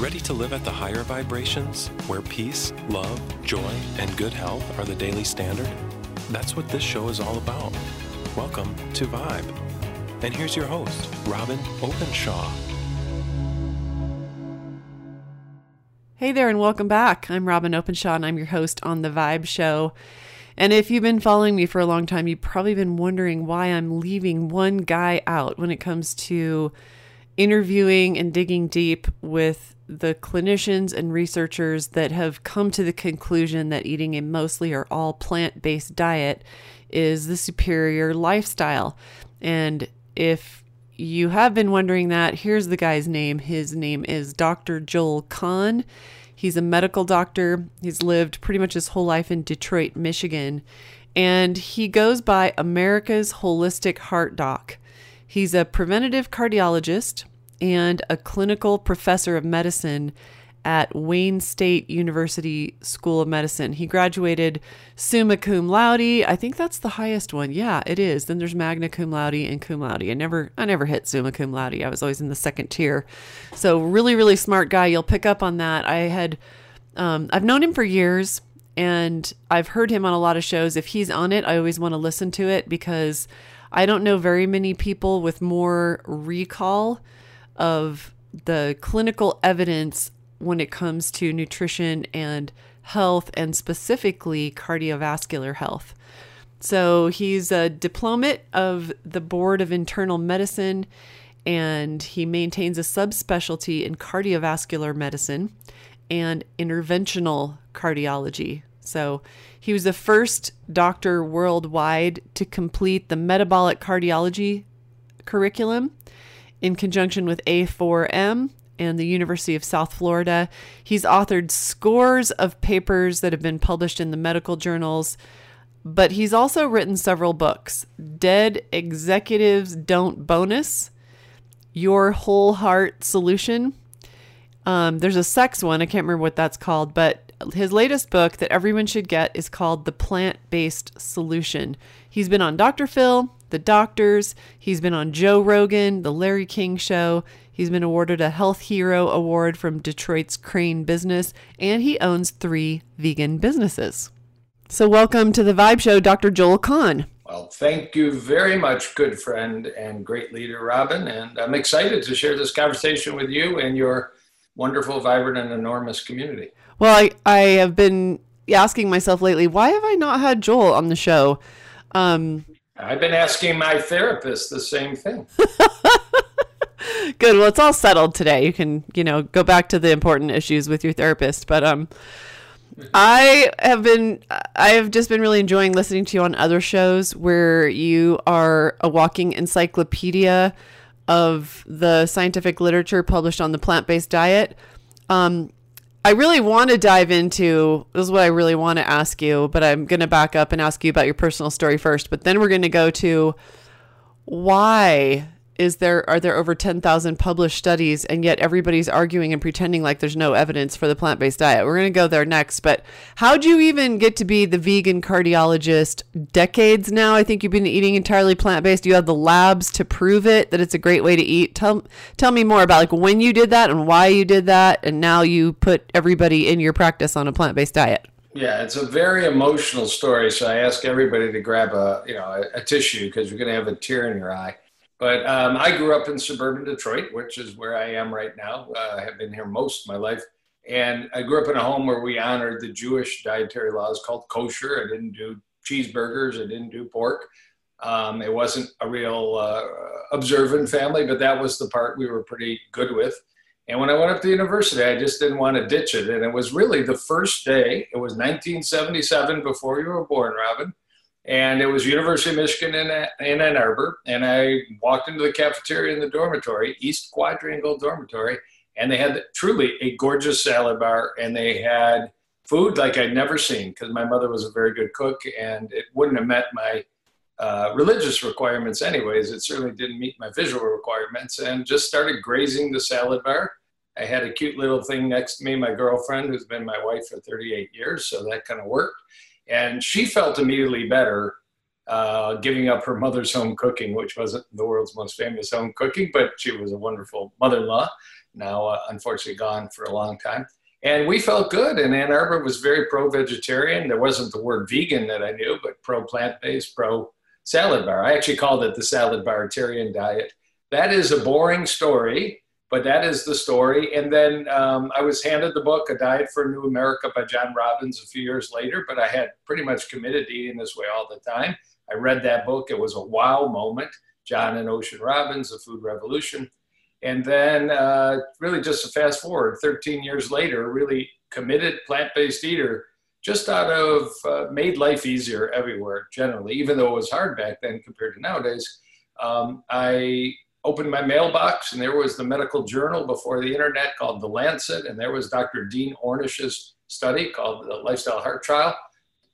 Ready to live at the higher vibrations, where peace, love, joy, and good health are the daily standard? That's what this show is all about. Welcome to Vibe. And here's your host, Robyn Openshaw. Hey there, and welcome back. I'm Robyn Openshaw, and I'm your host on The Vibe Show. And if you've been following me for a long time, you've probably been wondering why I'm leaving one guy out when it comes to interviewing and digging deep with the clinicians and researchers that have come to the conclusion that eating a mostly or all plant based diet is the superior lifestyle. And if you have been wondering that, here's the guy's name. His name is Dr. Joel Kahn. He's a medical doctor. He's lived pretty much his whole life in Detroit, Michigan. And he goes by America's Holistic Heart Doc. He's a preventative cardiologist and a clinical professor of medicine at Wayne State University School of Medicine. He graduated summa cum laude. I think that's the highest one. Yeah, it is. Then there's magna cum laude and cum laude. I never I never hit summa cum laude. I was always in the second tier. So really really smart guy. You'll pick up on that. I had um, I've known him for years and I've heard him on a lot of shows. If he's on it, I always want to listen to it because I don't know very many people with more recall of the clinical evidence when it comes to nutrition and health, and specifically cardiovascular health. So he's a diplomate of the Board of Internal Medicine, and he maintains a subspecialty in cardiovascular medicine and interventional cardiology. So he was the first doctor worldwide to complete the metabolic cardiology curriculum in conjunction with A4M and the University of South Florida. He's authored scores of papers that have been published in the medical journals, but he's also written several books Dead Executives Don't Bonus, Your Whole Heart Solution. Um, there's a sex one, I can't remember what that's called, but his latest book that everyone should get is called The Plant Based Solution. He's been on Dr. Phil, The Doctors, he's been on Joe Rogan, The Larry King Show, He's been awarded a Health Hero Award from Detroit's Crane Business, and he owns three vegan businesses. So, welcome to the Vibe Show, Dr. Joel Kahn. Well, thank you very much, good friend and great leader, Robyn. And I'm excited to share this conversation with you and your wonderful, vibrant, and enormous community. Well, I, I have been asking myself lately, why have I not had Joel on the show? Um, I've been asking my therapist the same thing. Good. Well, it's all settled today. You can, you know, go back to the important issues with your therapist. But um, I have been, I have just been really enjoying listening to you on other shows where you are a walking encyclopedia of the scientific literature published on the plant based diet. Um, I really want to dive into this is what I really want to ask you, but I'm going to back up and ask you about your personal story first. But then we're going to go to why is there are there over 10,000 published studies and yet everybody's arguing and pretending like there's no evidence for the plant-based diet. We're going to go there next, but how do you even get to be the vegan cardiologist decades now? I think you've been eating entirely plant-based. You have the labs to prove it that it's a great way to eat. Tell tell me more about like when you did that and why you did that and now you put everybody in your practice on a plant-based diet. Yeah, it's a very emotional story. So I ask everybody to grab a you know a, a tissue because you're going to have a tear in your eye. But um, I grew up in suburban Detroit, which is where I am right now. Uh, I have been here most of my life. And I grew up in a home where we honored the Jewish dietary laws called kosher. I didn't do cheeseburgers, I didn't do pork. Um, it wasn't a real uh, observant family, but that was the part we were pretty good with. And when I went up to university, I just didn't want to ditch it. And it was really the first day, it was 1977 before you were born, Robyn and it was University of Michigan in, in Ann Arbor. And I walked into the cafeteria in the dormitory, East Quadrangle Dormitory, and they had truly a gorgeous salad bar, and they had food like I'd never seen because my mother was a very good cook, and it wouldn't have met my uh, religious requirements, anyways. It certainly didn't meet my visual requirements, and just started grazing the salad bar. I had a cute little thing next to me, my girlfriend, who's been my wife for 38 years, so that kind of worked. And she felt immediately better uh, giving up her mother's home cooking, which wasn't the world's most famous home cooking, but she was a wonderful mother in law. now uh, unfortunately gone for a long time. And we felt good. And Ann Arbor was very pro vegetarian. There wasn't the word vegan that I knew, but pro plant based, pro salad bar. I actually called it the salad baritarian diet. That is a boring story, but that is the story. And then um, I was handed the book, A Diet for a New America by John Robbins, a few years later, but I had pretty much committed to eating this way all the time. I read that book. It was a wow moment. John and Ocean Robbins, The Food Revolution. And then, uh, really, just to fast forward 13 years later, really committed plant based eater, just out of uh, made life easier everywhere, generally, even though it was hard back then compared to nowadays. Um, I opened my mailbox, and there was the medical journal before the internet called The Lancet, and there was Dr. Dean Ornish's study called the Lifestyle Heart Trial,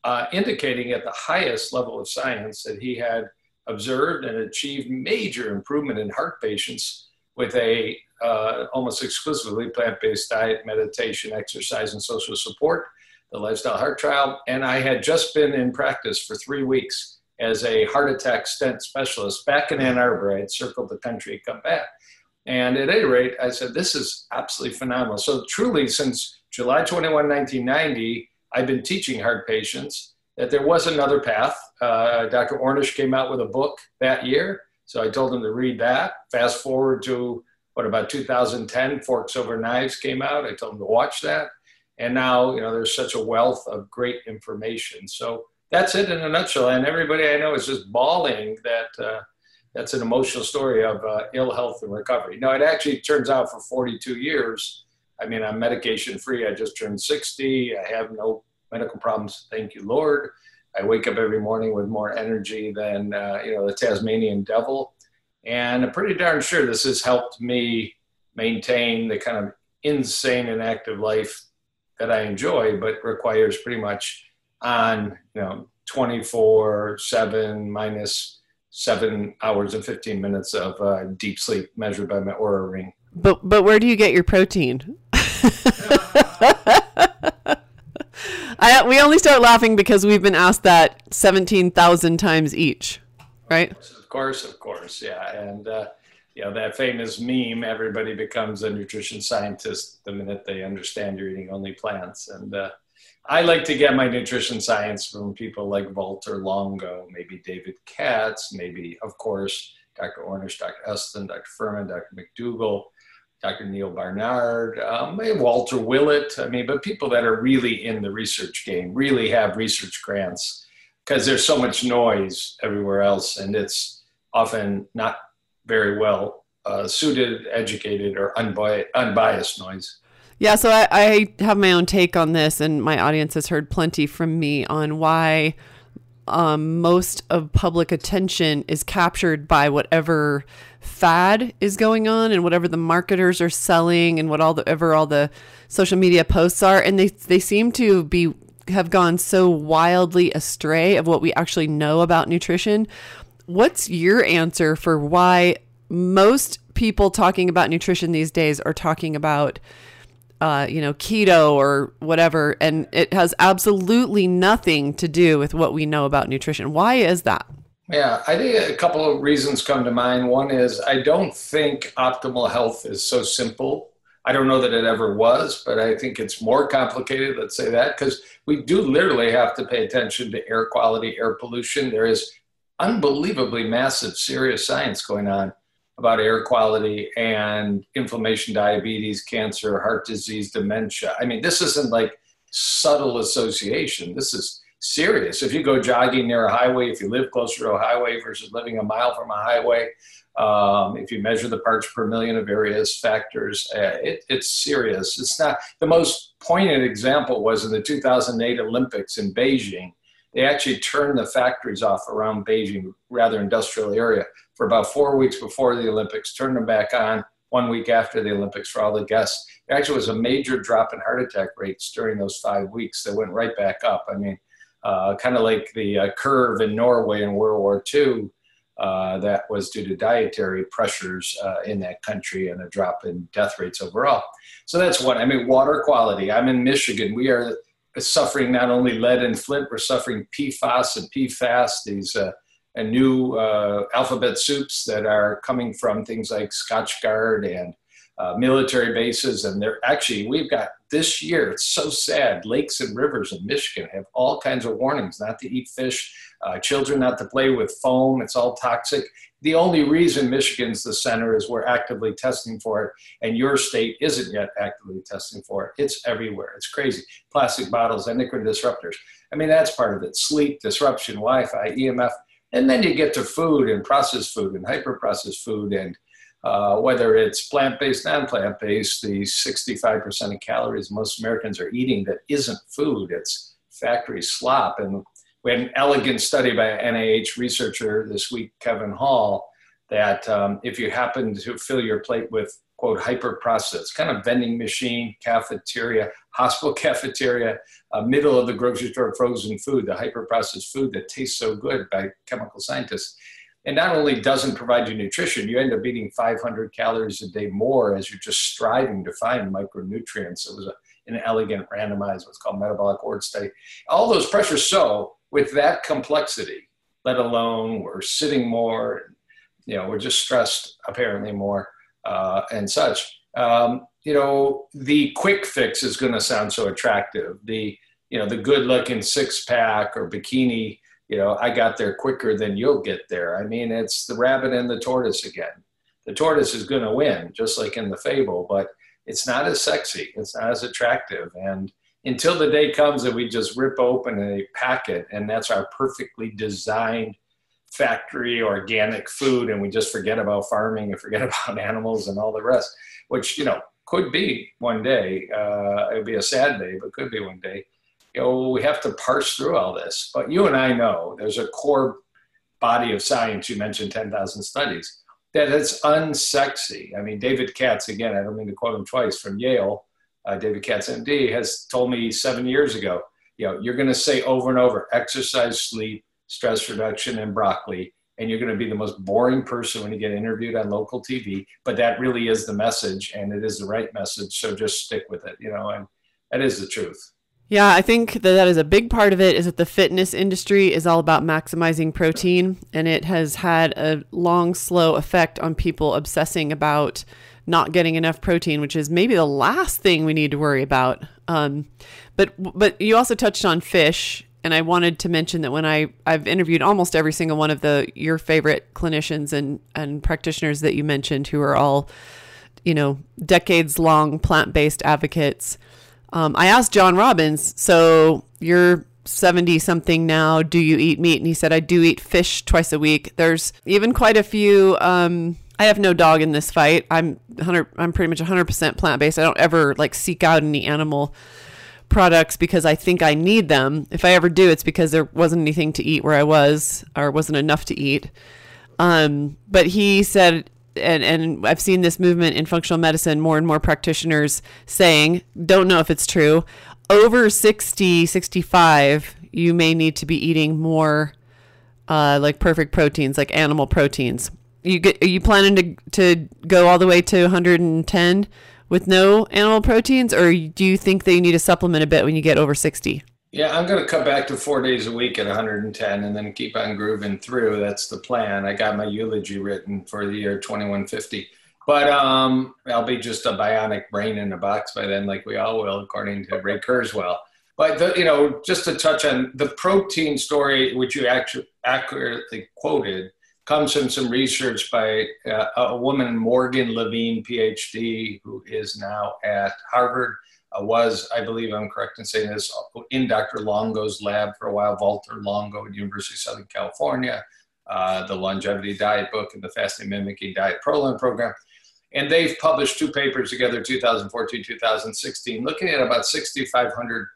uh, indicating at the highest level of science that he had observed and achieved major improvement in heart patients with a uh, almost exclusively plant-based diet, meditation, exercise, and social support, the Lifestyle Heart Trial. And I had just been in practice for three weeks as a heart attack stent specialist back in Ann Arbor. I had circled the country, come back. And at any rate, I said, this is absolutely phenomenal. So truly, since July 21, 1990, I've been teaching heart patients that there was another path. Uh, Dr. Ornish came out with a book that year so I told him to read that. Fast forward to what about 2010, Forks Over Knives came out. I told him to watch that. And now, you know, there's such a wealth of great information. So that's it in a nutshell. And everybody I know is just bawling that uh, that's an emotional story of uh, ill health and recovery. Now, it actually turns out for 42 years, I mean, I'm medication free. I just turned 60. I have no medical problems. Thank you, Lord. I wake up every morning with more energy than uh, you know the Tasmanian devil, and I'm pretty darn sure this has helped me maintain the kind of insane and active life that I enjoy, but requires pretty much on you know 24 7 minus seven hours and 15 minutes of uh, deep sleep measured by my Oura ring. But but where do you get your protein? I, we only start laughing because we've been asked that 17,000 times each, right? Of course, of course, yeah. And, uh, you know, that famous meme, everybody becomes a nutrition scientist the minute they understand you're eating only plants. And uh, I like to get my nutrition science from people like Walter Longo, maybe David Katz, maybe, of course, Dr. Ornish, Dr. Esselstyn, Dr. Fuhrman, Dr. McDougall, Dr. Neal Barnard, um, Walter Willett. I mean, but people that are really in the research game, really have research grants, because there's so much noise everywhere else, and it's often not very well uh, suited, educated, or unbi- unbiased noise. Yeah, so I, I have my own take on this, and my audience has heard plenty from me on why um, most of public attention is captured by whatever fad is going on and whatever the marketers are selling and what all the ever all the social media posts are and they they seem to be have gone so wildly astray of what we actually know about nutrition. What's your answer for why most people talking about nutrition these days are talking about uh, you know, keto or whatever, and it has absolutely nothing to do with what we know about nutrition. Why is that? Yeah, I think a couple of reasons come to mind. One is I don't think optimal health is so simple. I don't know that it ever was, but I think it's more complicated, let's say that, because we do literally have to pay attention to air quality, air pollution. There is unbelievably massive, serious science going on about air quality and inflammation, diabetes, cancer, heart disease, dementia. I mean, this isn't like subtle association. This is serious. If you go jogging near a highway, if you live closer to a highway versus living a mile from a highway, um, if you measure the parts per million of various factors, uh, it, it's serious. It's not the most poignant example was in the 2008 Olympics in Beijing. They actually turned the factories off around Beijing, rather industrial area, for about four weeks before the Olympics, turned them back on one week after the Olympics for all the guests. There actually was a major drop in heart attack rates during those five weeks that went right back up. I mean, uh, kind of like the uh, curve in Norway in World War II. Uh, that was due to dietary pressures uh, in that country and a drop in death rates overall. So that's one. I mean, water quality. I'm in Michigan. We are suffering not only lead and flint, we're suffering PFAS and PFAS, these uh, and new uh, alphabet soups that are coming from things like Scotchgard and uh, military bases. And they're actually, we've got this year, it's so sad. Lakes and rivers in Michigan have all kinds of warnings not to eat fish, uh, children not to play with foam. It's all toxic. The only reason Michigan's the center is we're actively testing for it, and your state isn't yet actively testing for it. It's everywhere. It's crazy. Plastic bottles, endocrine disruptors. I mean, that's part of it. Sleep, disruption, Wi Fi, EMF. And then you get to food and processed food and hyper processed food and uh, whether it's plant based, non plant based, the 65% of calories most Americans are eating that isn't food, it's factory slop. And we had an elegant study by an NIH researcher this week, Kevin Hall, that um, if you happen to fill your plate with quote hyper processed kind of vending machine cafeteria hospital cafeteria uh, middle of the grocery store frozen food the hyper processed food that tastes so good by chemical scientists and not only doesn't provide you nutrition, you end up eating 500 calories a day more as you're just striving to find micronutrients. It was a, an elegant randomized, what's called metabolic ward study. All those pressures. So with that complexity, let alone we're sitting more, you know, we're just stressed apparently more uh, and such. Um, you know, the quick fix is going to sound so attractive. The, you know, the good looking six pack or bikini you know, I got there quicker than you'll get there. I mean, it's the rabbit and the tortoise again. The tortoise is going to win, just like in the fable, but it's not as sexy. It's not as attractive. And until the day comes that we just rip open a packet and that's our perfectly designed factory organic food and we just forget about farming and forget about animals and all the rest, which, you know, could be one day. Uh, it would be a sad day, but could be one day you know, we have to parse through all this. But you and I know there's a core body of science. You mentioned 10,000 studies that it's unsexy. I mean, David Katz, again, I don't mean to quote him twice from Yale, uh, David Katz, MD, has told me seven years ago, you know, you're going to say over and over, exercise, sleep, stress reduction, and broccoli. And you're going to be the most boring person when you get interviewed on local TV. But that really is the message, and it is the right message. So just stick with it, you know, and that is the truth. Yeah, I think that that is a big part of it is that the fitness industry is all about maximizing protein and it has had a long slow effect on people obsessing about not getting enough protein, which is maybe the last thing we need to worry about. Um, but but you also touched on fish and I wanted to mention that when I I've interviewed almost every single one of the your favorite clinicians and and practitioners that you mentioned who are all you know decades long plant-based advocates um, I asked John Robbins, so you're 70 something now. Do you eat meat? And he said, I do eat fish twice a week. There's even quite a few. Um, I have no dog in this fight. I'm 100. I'm pretty much 100% plant based. I don't ever like seek out any animal products because I think I need them. If I ever do, it's because there wasn't anything to eat where I was, or wasn't enough to eat. Um, but he said and, and I've seen this movement in functional medicine, more and more practitioners saying, don't know if it's true, over 60, 65, you may need to be eating more uh, like perfect proteins, like animal proteins. You get, are you planning to, to go all the way to 110 with no animal proteins, or do you think that you need to supplement a bit when you get over 60? Yeah, I'm going to cut back to four days a week at 110 and then keep on grooving through. That's the plan. I got my eulogy written for the year 2150. But um, I'll be just a bionic brain in a box by then, like we all will, according to Ray Kurzweil. But the, you know, just to touch on the protein story, which you actually accurately quoted, comes from some research by uh, a woman, Morgan Levine, PhD, who is now at Harvard uh, was, I believe I'm correct in saying this, in Dr. Longo's lab for a while, Walter Longo at University of Southern California, uh, the longevity diet book and the fasting mimicking diet ProLon program. And they've published two papers together, 2014, 2016, looking at about 6,500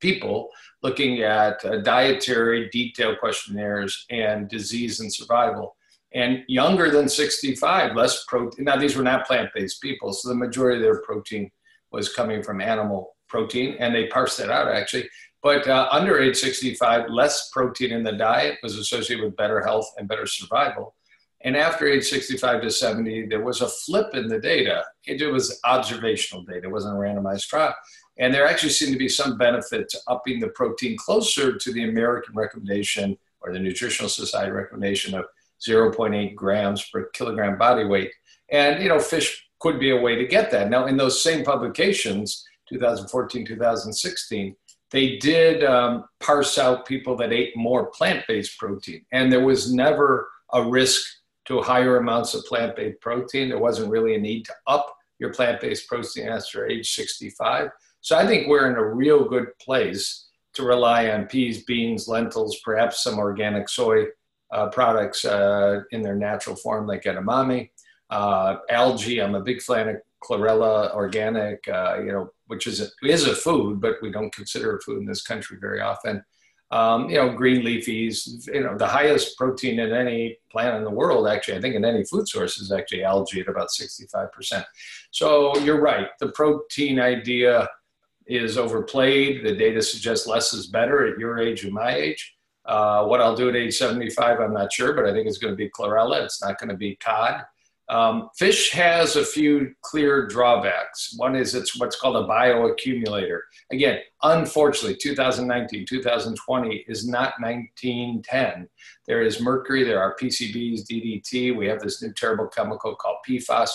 people, looking at uh, dietary detailed questionnaires and disease and survival. And younger than 65, less protein. Now, these were not plant based people, so the majority of their protein was coming from animal protein, and they parsed that out actually. But uh, under age 65, less protein in the diet was associated with better health and better survival. And after age 65 to 70, there was a flip in the data. It, it was observational data, it wasn't a randomized trial. And there actually seemed to be some benefit to upping the protein closer to the American recommendation or the Nutritional Society recommendation of 0.8 grams per kilogram body weight. And, you know, fish could be a way to get that. Now, in those same publications, 2014, 2016, they did um, parse out people that ate more plant based protein. And there was never a risk to higher amounts of plant based protein. There wasn't really a need to up your plant based protein after age 65. So I think we're in a real good place to rely on peas, beans, lentils, perhaps some organic soy uh, products uh, in their natural form, like edamame. Uh, algae, I'm a big fan of chlorella organic, uh, you know, which is a, is a food, but we don't consider a food in this country very often. Um, you know, green leafies, you know, the highest protein in any plant in the world, actually, I think in any food source is actually algae at about 65%. So you're right. The protein idea is overplayed. The data suggests less is better at your age and my age. Uh, what I'll do at age 75, I'm not sure, but I think it's going to be chlorella. It's not going to be cod. Um, fish has a few clear drawbacks. One is it's what's called a bioaccumulator. Again, unfortunately, 2019, 2020 is not 1910. There is mercury, there are PCBs, DDT. We have this new terrible chemical called PFAS.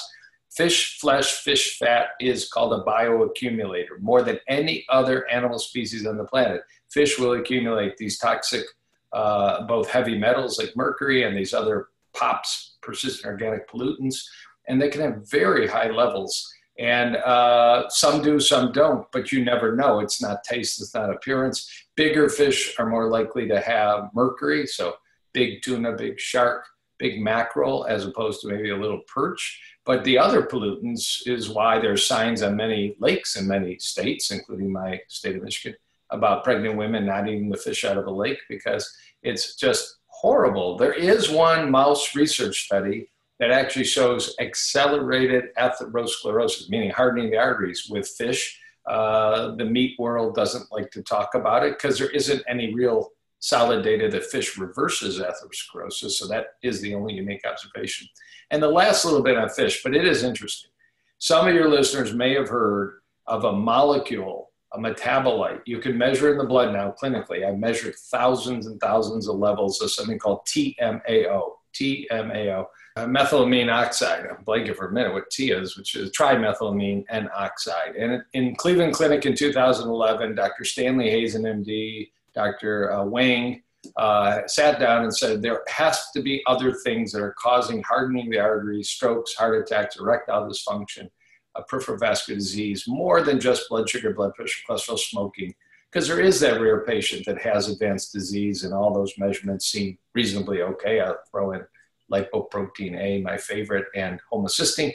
Fish flesh, fish fat is called a bioaccumulator. More than any other animal species on the planet, fish will accumulate these toxic, uh, both heavy metals like mercury and these other POPs, persistent organic pollutants, and they can have very high levels. And uh, some do, some don't, but you never know. It's not taste, it's not appearance. Bigger fish are more likely to have mercury, so big tuna, big shark, big mackerel, as opposed to maybe a little perch. But the other pollutants is why there's signs on many lakes in many states, including my state of Michigan, about pregnant women not eating the fish out of a lake because it's just horrible. There is one mouse research study that actually shows accelerated atherosclerosis, meaning hardening the arteries with fish. Uh, the meat world doesn't like to talk about it because there isn't any real solid data that fish reverses atherosclerosis. So that is the only unique observation. And the last little bit on fish, but it is interesting. Some of your listeners may have heard of a molecule a metabolite. You can measure in the blood now clinically. I've measured thousands and thousands of levels of something called TMAO. TMAO, uh, methylamine oxide. I'm blanking for a minute what T is, which is trimethylamine and oxide. And in Cleveland Clinic in 2011, Dr. Stanley Hazen, MD, Dr. Uh, Wang uh, sat down and said there has to be other things that are causing hardening the arteries, strokes, heart attacks, erectile dysfunction a peripheral vascular disease more than just blood sugar, blood pressure, cholesterol, smoking, because there is that rare patient that has advanced disease and all those measurements seem reasonably okay. I'll throw in lipoprotein A, my favorite, and homocysteine.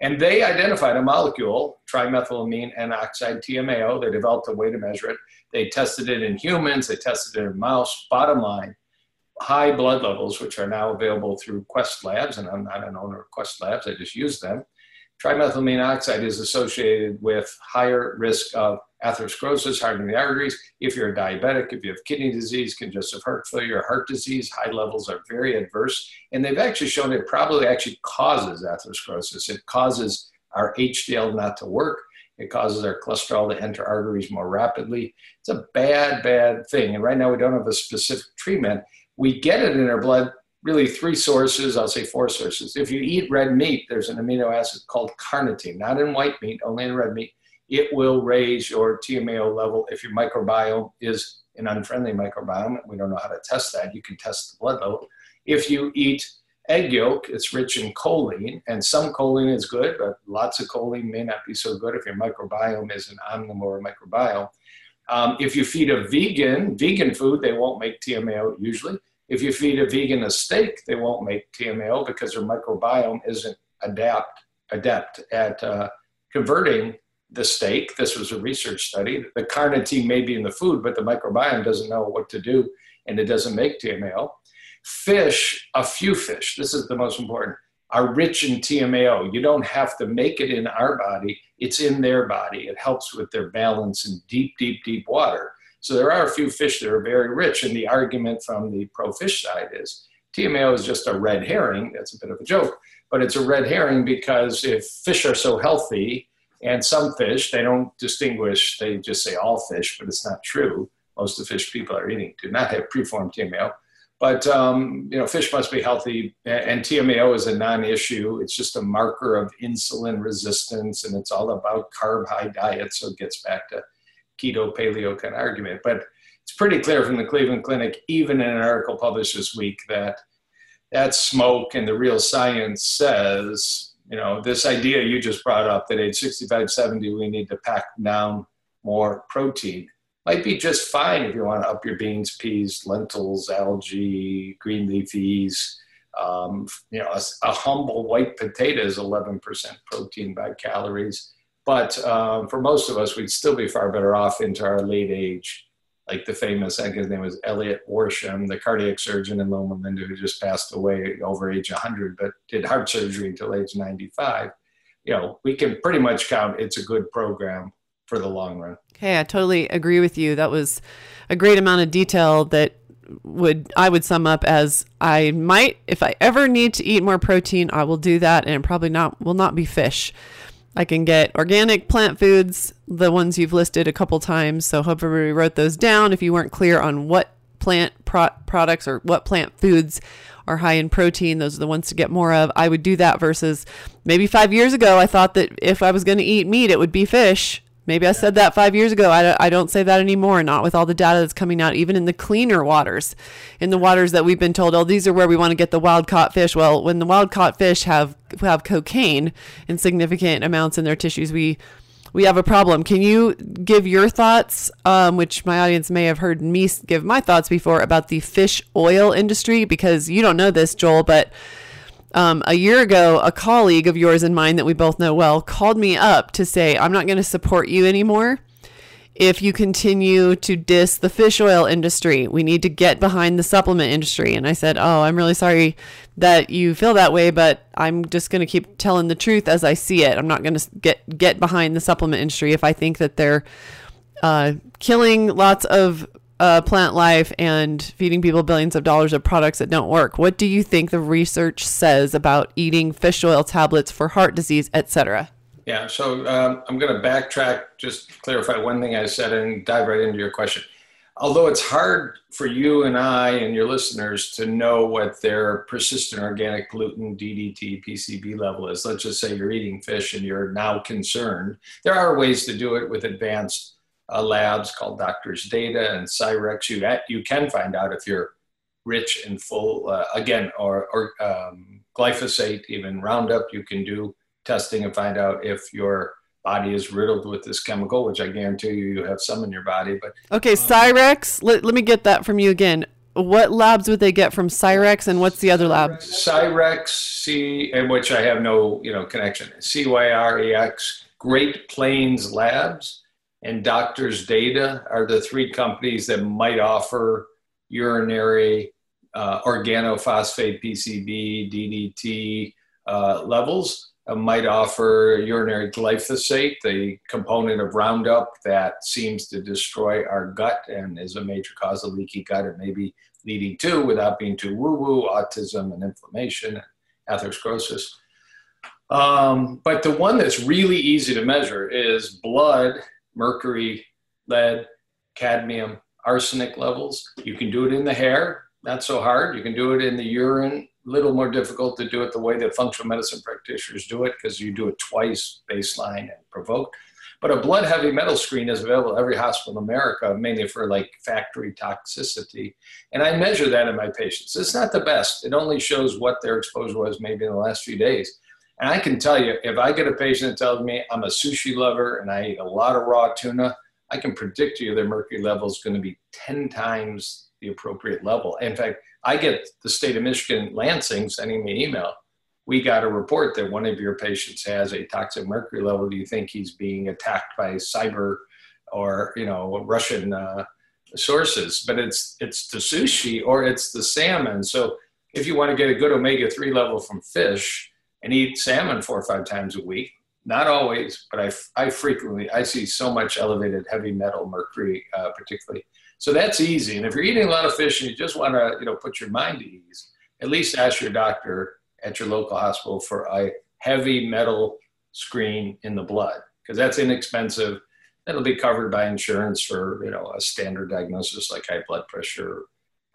And they identified a molecule, trimethylamine N oxide TMAO. They developed a way to measure it. They tested it in humans, they tested it in mouse. Bottom line, high blood levels, which are now available through Quest Labs, and I'm not an owner of Quest Labs, I just use them trimethylamine oxide is associated with higher risk of atherosclerosis, hardening the arteries. If you're a diabetic, if you have kidney disease, congestive heart failure, heart disease, high levels are very adverse. And they've actually shown it probably actually causes atherosclerosis. It causes our HDL not to work. It causes our cholesterol to enter arteries more rapidly. It's a bad, bad thing. And right now we don't have a specific treatment. We get it in our blood really three sources, I'll say four sources. If you eat red meat, there's an amino acid called carnitine, not in white meat, only in red meat. It will raise your TMAO level if your microbiome is an unfriendly microbiome. We don't know how to test that. You can test the blood level. If you eat egg yolk, it's rich in choline, and some choline is good, but lots of choline may not be so good if your microbiome is an omnivore microbiome. Um, if you feed a vegan, vegan food, they won't make TMAO usually. If you feed a vegan a steak, they won't make TMAO because their microbiome isn't adapt adept at uh, converting the steak. This was a research study. The carnitine may be in the food, but the microbiome doesn't know what to do, and it doesn't make TMAO. Fish, a few fish, this is the most important, are rich in TMAO. You don't have to make it in our body, it's in their body. It helps with their balance in deep, deep, deep water. So there are a few fish that are very rich, and the argument from the pro fish side is TMAO is just a red herring. That's a bit of a joke, but it's a red herring because if fish are so healthy, and some fish, they don't distinguish, they just say all fish, but it's not true. Most of the fish people are eating do not have preformed TMAO. But um, you know, fish must be healthy, and TMAO is a non-issue. It's just a marker of insulin resistance, and it's all about carb high diet. So it gets back to keto paleo kind of argument. But it's pretty clear from the Cleveland Clinic, even in an article published this week, that that smoke and the real science says, you know, this idea you just brought up that age 65, 70, we need to pack down more protein might be just fine if you want to up your beans, peas, lentils, algae, green leafies. Um, you know, a, a, humble white potato is 11% protein by calories. But um, for most of us, we'd still be far better off into our late age. Like the famous, I think his name was Ellsworth Wareham, the cardiac surgeon in Loma Linda who just passed away over age 100, but did heart surgery until age 95. You know, we can pretty much count it's a good program for the long run. Okay, I totally agree with you. That was a great amount of detail that would I would sum up as I might if I ever need to eat more protein, I will do that and probably not will not be fish. I can get organic plant foods, the ones you've listed a couple times. So hope everybody wrote those down if you weren't clear on what plant pro- products or what plant foods are high in protein. Those are the ones to get more of. I would do that versus maybe five years ago, I thought that if I was going to eat meat, it would be fish. Maybe I said that five years ago. I, I don't say that anymore, not with all the data that's coming out, even in the cleaner waters, in the waters that we've been told, oh, these are where we want to get the wild caught fish. Well, when the wild caught fish have, have cocaine in significant amounts in their tissues, we, we have a problem. Can you give your thoughts, um, which my audience may have heard me give my thoughts before about the fish oil industry? Because you don't know this, Joel, but um, a year ago, a colleague of yours and mine that we both know well called me up to say, I'm not going to support you anymore if you continue to diss the fish oil industry. We need to get behind the supplement industry. And I said, Oh, I'm really sorry that you feel that way, but I'm just going to keep telling the truth as I see it. I'm not going to get, get behind the supplement industry if I think that they're uh, killing lots of uh, plant life and feeding people billions of dollars of products that don't work. What do you think the research says about eating fish oil tablets for heart disease, etc.? Yeah, so um, I'm going to backtrack, just clarify one thing I said, and dive right into your question. Although it's hard for you and I and your listeners to know what their persistent organic pollutant DDT PCB level is, let's just say you're eating fish and you're now concerned. There are ways to do it with advanced uh, labs called Doctors Data and Cyrex. You, you can find out if you're rich in full, uh, again, or, or um, glyphosate, even Roundup. You can do testing and find out if your body is riddled with this chemical, which I guarantee you, you have some in your body. But okay, um, Cyrex. Let, let me get that from you again. What labs would they get from Cyrex, and what's the other lab? Cyrex, C, in which I have no you know connection. C Y R E X. Great Plains Labs and Doctors Data are the three companies that might offer urinary uh, organophosphate PCB, DDT uh, levels, uh, might offer urinary glyphosate, the component of Roundup that seems to destroy our gut and is a major cause of leaky gut. It may be leading to, without being too woo woo, autism and inflammation, and atherosclerosis. Um, but the one that's really easy to measure is blood mercury, lead, cadmium, arsenic levels. You can do it in the hair, not so hard. You can do it in the urine, little more difficult to do it the way that functional medicine practitioners do it because you do it twice, baseline and provoke. But a blood heavy metal screen is available at every hospital in America, mainly for like factory toxicity. And I measure that in my patients. It's not the best. It only shows what their exposure was maybe in the last few days. And I can tell you, if I get a patient that tells me I'm a sushi lover and I eat a lot of raw tuna, I can predict to you their mercury level is going to be 10 times the appropriate level. In fact, I get the state of Michigan Lansing sending me an email. We got a report that one of your patients has a toxic mercury level. Do you think he's being attacked by cyber or you know Russian uh, sources? But it's it's the sushi or it's the salmon. So if you want to get a good omega three level from fish, and eat salmon four or five times a week. Not always, but I, I frequently I see so much elevated heavy metal, mercury, uh, particularly. So that's easy. And if you're eating a lot of fish and you just want to, you know, put your mind at ease, at least ask your doctor at your local hospital for a heavy metal screen in the blood because that's inexpensive. That'll be covered by insurance for you know a standard diagnosis like high blood pressure,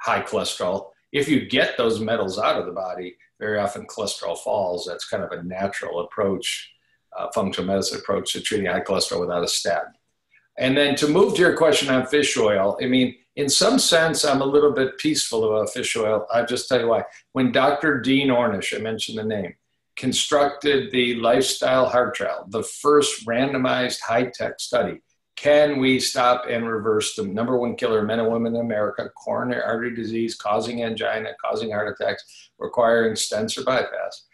high cholesterol if you get those metals out of the body, very often cholesterol falls. That's kind of a natural approach, uh, functional medicine approach to treating high cholesterol without a statin. And then to move to your question on fish oil, I mean, in some sense, I'm a little bit peaceful about fish oil. I'll just tell you why. When Dr. Dean Ornish, I mentioned the name, constructed the lifestyle heart trial, the first randomized high tech study, can we stop and reverse the number one killer men and women in America, coronary artery disease, causing angina, causing heart attacks, requiring stents or bypass?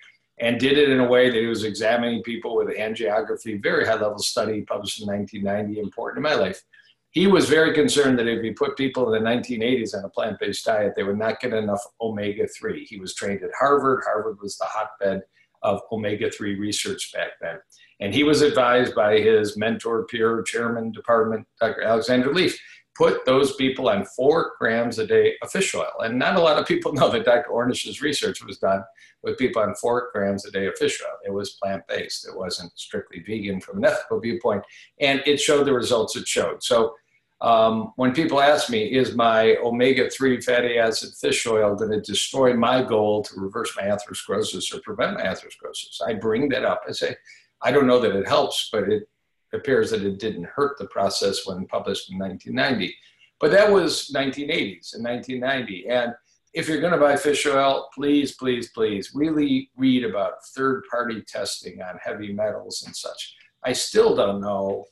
and did it in a way that he was examining people with angiography, very high level study published in 1990, important in my life. He was very concerned that if you put people in the 1980s on a plant based diet, they would not get enough omega 3. He was trained at Harvard. Harvard was the hotbed of omega 3 research back then. And he was advised by his mentor, peer, chairman, department, Dr. Alexander Leaf, put those people on four grams a day of fish oil. And not a lot of people know that Dr. Ornish's research was done with people on four grams a day of fish oil. It was plant based, it wasn't strictly vegan from an ethical viewpoint. And it showed the results it showed. So um, when people ask me, is my omega 3 fatty acid fish oil going to destroy my goal to reverse my atherosclerosis or prevent my atherosclerosis? I bring that up. I say, I don't know that it helps, but it appears that it didn't hurt the process when published in 1990. But that was 1980s and 1990. And if you're going to buy fish oil, please, please, please really read about third party testing on heavy metals and such. I still don't know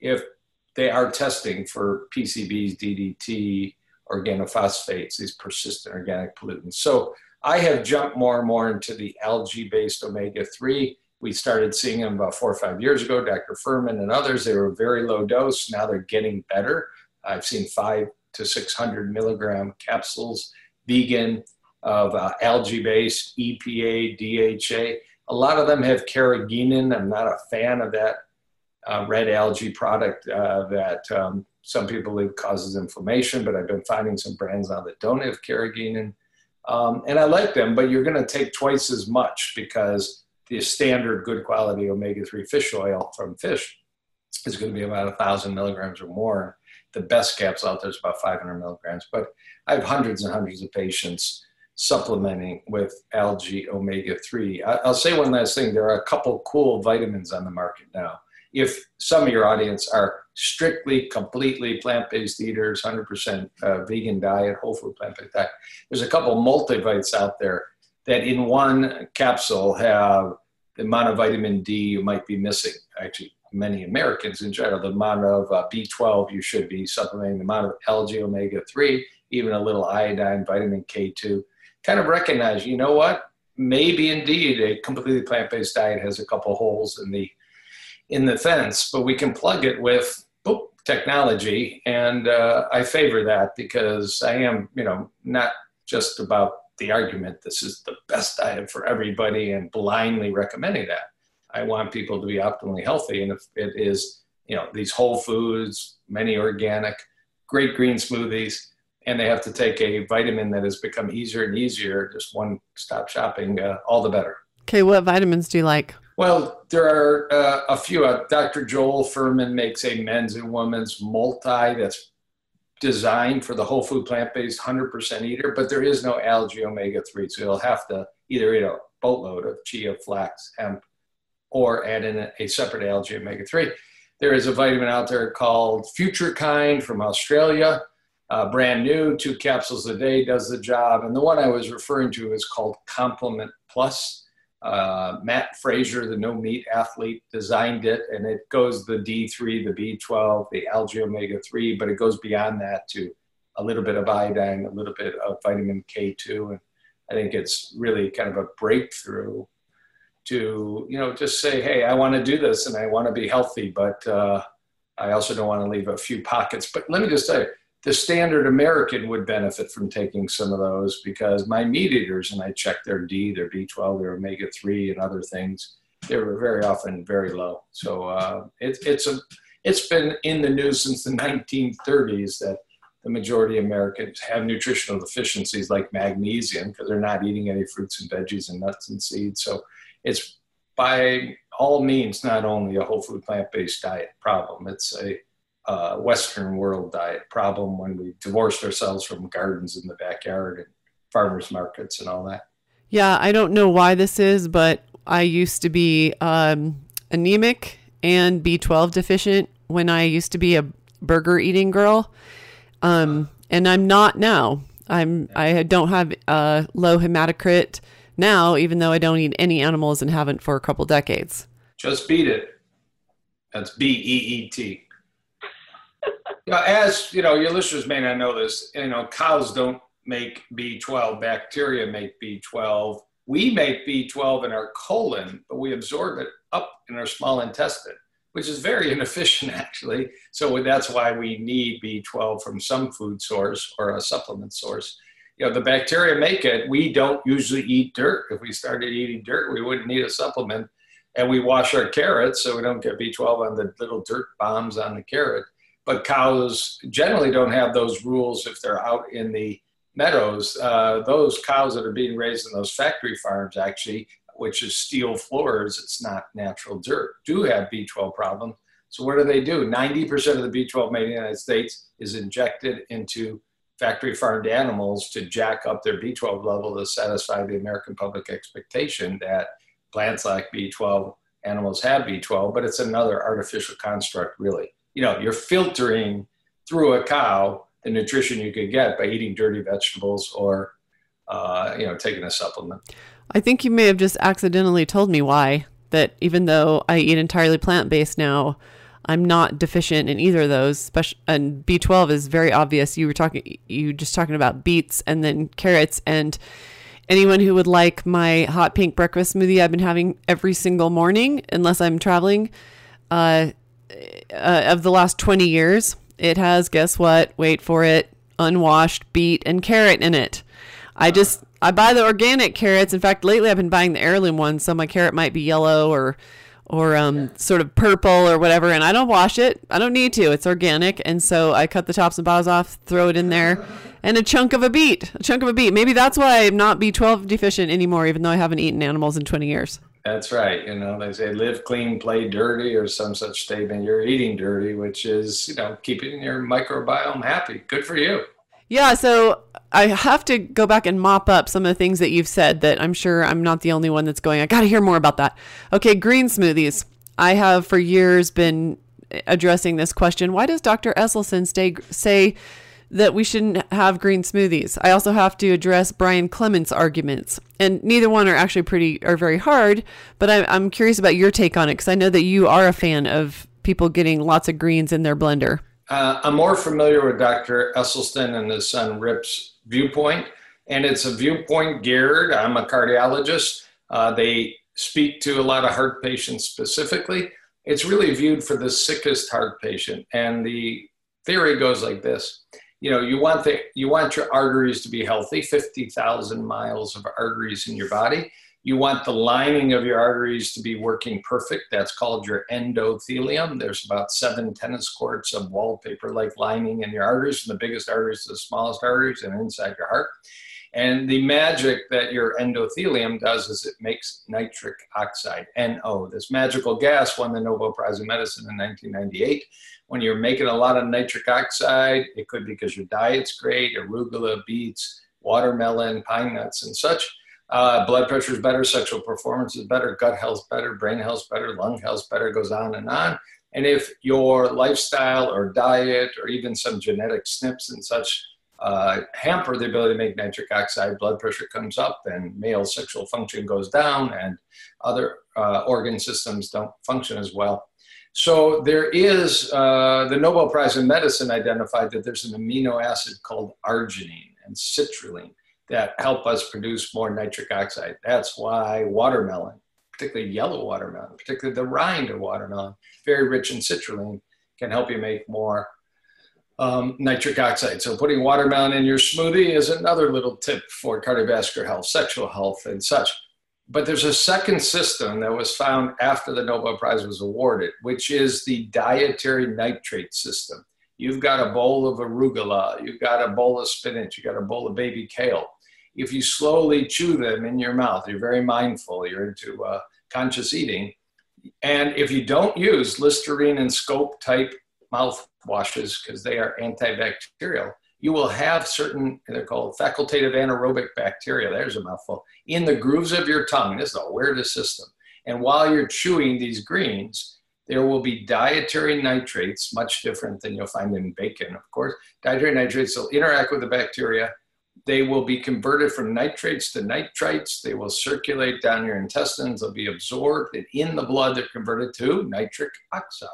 if they are testing for PCBs, DDT, organophosphates, these persistent organic pollutants. So I have jumped more and more into the algae based omega 3. We started seeing them about four or five years ago, Dr. Fuhrman and others. They were very low dose. Now they're getting better. I've seen five to 600 milligram capsules vegan, of uh, algae based, EPA, DHA. A lot of them have carrageenan. I'm not a fan of that uh, red algae product uh, that um, some people believe causes inflammation, but I've been finding some brands now that don't have carrageenan. Um, and I like them, but you're going to take twice as much because the standard good quality omega 3 fish oil from fish is going to be about a thousand milligrams or more. The best caps out there is about 500 milligrams, but I have hundreds and hundreds of patients supplementing with algae omega 3. I'll say one last thing there are a couple cool vitamins on the market now. If some of your audience are strictly, completely plant based eaters, 100% uh, vegan diet, whole food plant based diet, there's a couple multivites out there that in one capsule have the amount of vitamin D you might be missing. Actually, many Americans in general, the amount of uh, B12 you should be supplementing, the amount of algae omega 3 even a little iodine, vitamin K2, kind of recognize, you know what? Maybe indeed a completely plant-based diet has a couple holes in the in the fence, but we can plug it with boop, technology, and uh, I favor that because I am, you know, not just about the argument this is the best diet for everybody and blindly recommending that. I want people to be optimally healthy, and if it is, you know, these whole foods, many organic, great green smoothies, and they have to take a vitamin that has become easier and easier, just one stop shopping, uh, all the better. Okay, what vitamins do you like? Well, there are uh, a few. Uh, Dr. Joel Fuhrman makes a men's and women's multi that's designed for the whole food plant based 100% eater, but there is no algae omega 3. So you'll have to either eat a boatload of chia, flax, hemp, or add in a separate algae omega 3. There is a vitamin out there called Future Kind from Australia uh, brand new, two capsules a day does the job. And the one I was referring to is called Complement Plus. Uh, Matt Frazier, the no meat athlete, designed it, and it goes the D3, the B12, the algae omega 3, but it goes beyond that to a little bit of iodine, a little bit of vitamin K2. And I think it's really kind of a breakthrough to, you know, just say, hey, I want to do this and I want to be healthy, but uh, I also don't want to leave a few pockets. But let me just say, the standard American would benefit from taking some of those because my meat eaters, and I check their D, their B12, their omega 3, and other things, they were very often very low. So uh, it, it's, a, it's been in the news since the 1930s that the majority of Americans have nutritional deficiencies like magnesium because they're not eating any fruits and veggies and nuts and seeds. So it's by all means not only a whole food plant based diet problem, it's a uh, Western world diet problem when we divorced ourselves from gardens in the backyard and farmers markets and all that. Yeah, I don't know why this is, but I used to be um, anemic and B12 deficient when I used to be a burger eating girl. Um, and I'm not now. I'm I don't have uh, low hematocrit now, even though I don't eat any animals and haven't for a couple decades. Just beat it. That's B E E T. Yeah, as you know, your listeners may not know this. You know, cows don't make B12. Bacteria make B12. We make B12 in our colon, but we absorb it up in our small intestine, which is very inefficient, actually. So that's why we need B12 from some food source or a supplement source. You know, the bacteria make it. We don't usually eat dirt. If we started eating dirt, we wouldn't need a supplement. And we wash our carrots so we don't get B12 on the little dirt bombs on the carrot. But cows generally don't have those rules if they're out in the meadows, uh, those cows that are being raised in those factory farms actually, which is steel floors, it's not natural dirt, do have B12 problems. So what do they do? 90% of the B12 made in the United States is injected into factory farmed animals to jack up their B12 level to satisfy the American public expectation that plants like B12 animals have B12, but it's another artificial construct, really. You know, you're filtering through a cow the nutrition you could get by eating dirty vegetables or uh, you know taking a supplement. I think you may have just accidentally told me why that even though I eat entirely plant based now, I'm not deficient in either of those. Special and B12 is very obvious. You were talking, you were just talking about beets and then carrots and anyone who would like my hot pink breakfast smoothie I've been having every single morning, unless I'm traveling, uh, uh, of the last 20 years it has, guess what? Wait for it, unwashed beet and carrot in it. I just I buy the organic carrots. In fact, lately I've been buying the heirloom ones, so my carrot might be yellow or or um, sort of purple or whatever, and I don't wash it. I don't need to. It's organic, and so I cut the tops and bottoms off, throw it in there, and a chunk of a beet, a chunk of a beet. Maybe that's why I'm not B12 deficient anymore, even though I haven't eaten animals in 20 years. That's right. You know, they say live clean, play dirty, or some such statement. You're eating dirty, which is, you know, keeping your microbiome happy. Good for you. Yeah. So I have to go back and mop up some of the things that you've said that I'm sure I'm not the only one that's going, I got to hear more about that. Okay. Green smoothies. I have for years been addressing this question. Why does Dr. Esselstyn stay, say, that we shouldn't have green smoothies. I also have to address Brian Clement's arguments, and neither one are actually pretty are very hard. But I'm I'm curious about your take on it because I know that you are a fan of people getting lots of greens in their blender. Uh, I'm more familiar with Dr. Esselstyn and his son Rip's viewpoint, and it's a viewpoint geared. I'm a cardiologist. Uh, they speak to a lot of heart patients specifically. It's really viewed for the sickest heart patient, and the theory goes like this you know you want the you want your arteries to be healthy 50,000 miles of arteries in your body. You want the lining of your arteries to be working perfect. That's called your endothelium. There's about seven tennis courts of wallpaper like lining in your arteries from the biggest arteries to the smallest arteries and inside your heart and the magic that your endothelium does is it makes nitric oxide, NO. This magical gas won the Nobel Prize in Medicine in 1998 when you're making a lot of nitric oxide, it could be because your diet's great, arugula, beets, watermelon, pine nuts, and such. Uh, blood pressure is better, sexual performance is better, gut health better, brain health better, lung health better, goes on and on. And if your lifestyle or diet or even some genetic SNPs and such uh, hamper the ability to make nitric oxide, blood pressure comes up and male sexual function goes down and other uh, organ systems don't function as well. So there is, uh, the Nobel Prize in Medicine identified that there's an amino acid called arginine and citrulline that help us produce more nitric oxide. That's why watermelon, particularly yellow watermelon, particularly the rind of watermelon, very rich in citrulline, can help you make more um, nitric oxide. So putting watermelon in your smoothie is another little tip for cardiovascular health, sexual health, and such. But there's a second system that was found after the Nobel Prize was awarded, which is the dietary nitrate system. You've got a bowl of arugula, you've got a bowl of spinach, you've got a bowl of baby kale. If you slowly chew them in your mouth, you're very mindful, you're into uh, conscious eating. And if you don't use Listerine and Scope type mouthwashes because they are antibacterial, you will have certain, they're called facultative anaerobic bacteria, there's a mouthful, in the grooves of your tongue. This is the weirdest system. And while you're chewing these greens, there will be dietary nitrates, much different than you'll find in bacon, of course. Dietary nitrates will interact with the bacteria. They will be converted from nitrates to nitrites. They will circulate down your intestines. They'll be absorbed. And in the blood, they're converted to nitric oxide.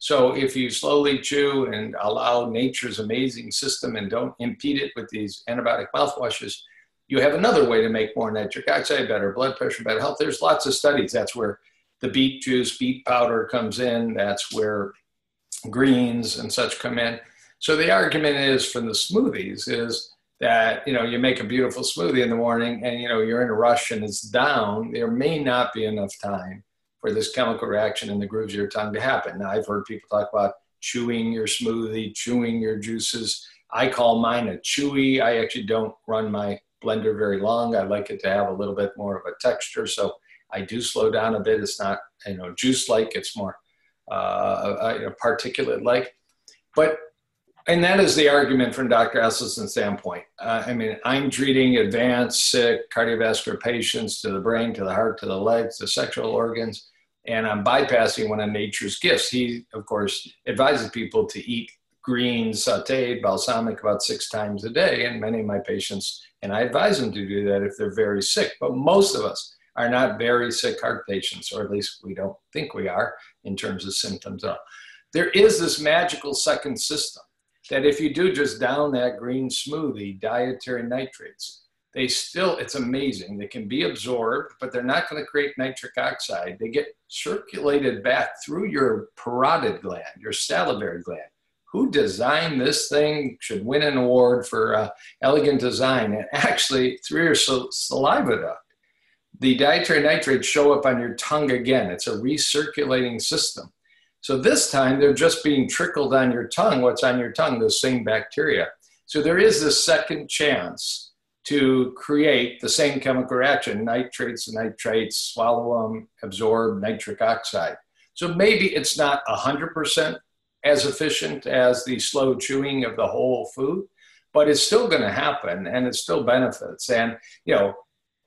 So if you slowly chew and allow nature's amazing system and don't impede it with these antibiotic mouthwashes, you have another way to make more nitric oxide, better blood pressure, better health. There's lots of studies. That's where the beet juice, beet powder comes in. That's where greens and such come in. So the argument is from the smoothies is that you know you make a beautiful smoothie in the morning and you know you're in a rush and it's down. There may not be enough time for this chemical reaction in the grooves of your tongue to happen. Now I've heard people talk about chewing your smoothie, chewing your juices. I call mine a chewy. I actually don't run my blender very long. I like it to have a little bit more of a texture. So I do slow down a bit. It's not, you know, juice like, it's more uh, uh particulate like. But, and that is the argument from Dr. Esselstyn's standpoint. Uh, I mean, I'm treating advanced, sick cardiovascular patients to the brain, to the heart, to the legs, the sexual organs, and I'm bypassing one of nature's gifts. He, of course, advises people to eat green sauteed, balsamic about six times a day. And many of my patients and I advise them to do that if they're very sick. But most of us are not very sick heart patients, or at least we don't think we are in terms of symptoms. There is this magical second system that if you do just down that green smoothie, dietary nitrates, they still, it's amazing. They can be absorbed, but they're not going to create nitric oxide. They get circulated back through your parotid gland, your salivary gland who designed this thing should win an award for uh, elegant design. And actually, through your saliva duct, the dietary nitrates show up on your tongue again. It's a recirculating system. So this time they're just being trickled on your tongue. What's on your tongue? Those same bacteria. So there is this second chance to create the same chemical reaction nitrates and nitrates, swallow them, absorb nitric oxide. So maybe it's not 100% as efficient as the slow chewing of the whole food, but it's still going to happen and it still benefits. And, you know,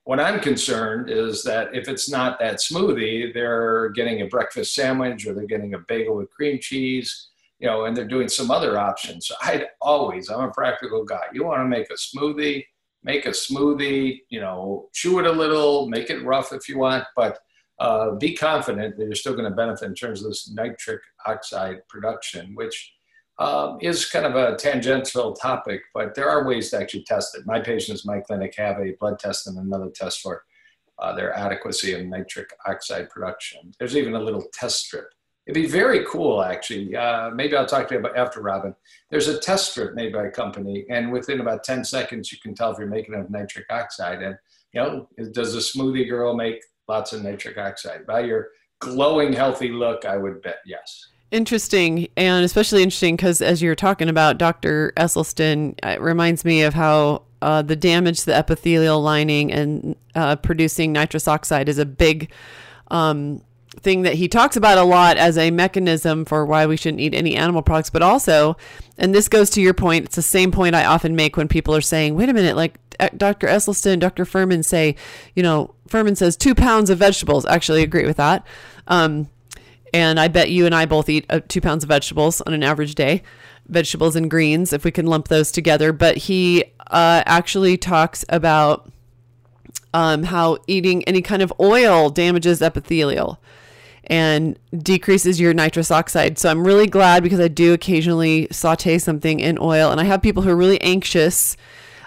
what I'm concerned is that if it's not that smoothie, they're getting a breakfast sandwich or they're getting a bagel with cream cheese, you know, and they're doing some other options. So I'd always, I'm a practical guy. You want to make a smoothie, make a smoothie, you know, chew it a little, make it rough if you want, but uh, be confident that you're still going to benefit in terms of this nitric oxide production, which um, is kind of a tangential topic, but there are ways to actually test it. My patients, my clinic, have a blood test and another test for uh, their adequacy of nitric oxide production. There's even a little test strip. It'd be very cool, actually. Uh, maybe I'll talk to you about after, Robyn. There's a test strip made by a company, and within about 10 seconds, you can tell if you're making enough nitric oxide. And, you know, does a smoothie girl make lots of nitric oxide. By your glowing, healthy look, I would bet yes. Interesting, and especially interesting because as you're talking about Dr. Esselstyn, it reminds me of how uh, the damage to the epithelial lining and uh, producing nitrous oxide is a big um, thing that he talks about a lot as a mechanism for why we shouldn't eat any animal products, but also, and this goes to your point, it's the same point I often make when people are saying, wait a minute, like Dr. Esselstyn, Dr. Fuhrman say, you know, Fuhrman says two pounds of vegetables. Actually, agree with that. Um, and I bet you and I both eat uh, two pounds of vegetables on an average day, vegetables and greens, if we can lump those together. But he uh, actually talks about um, how eating any kind of oil damages epithelial and decreases your nitrous oxide. So I'm really glad because I do occasionally saute something in oil, and I have people who are really anxious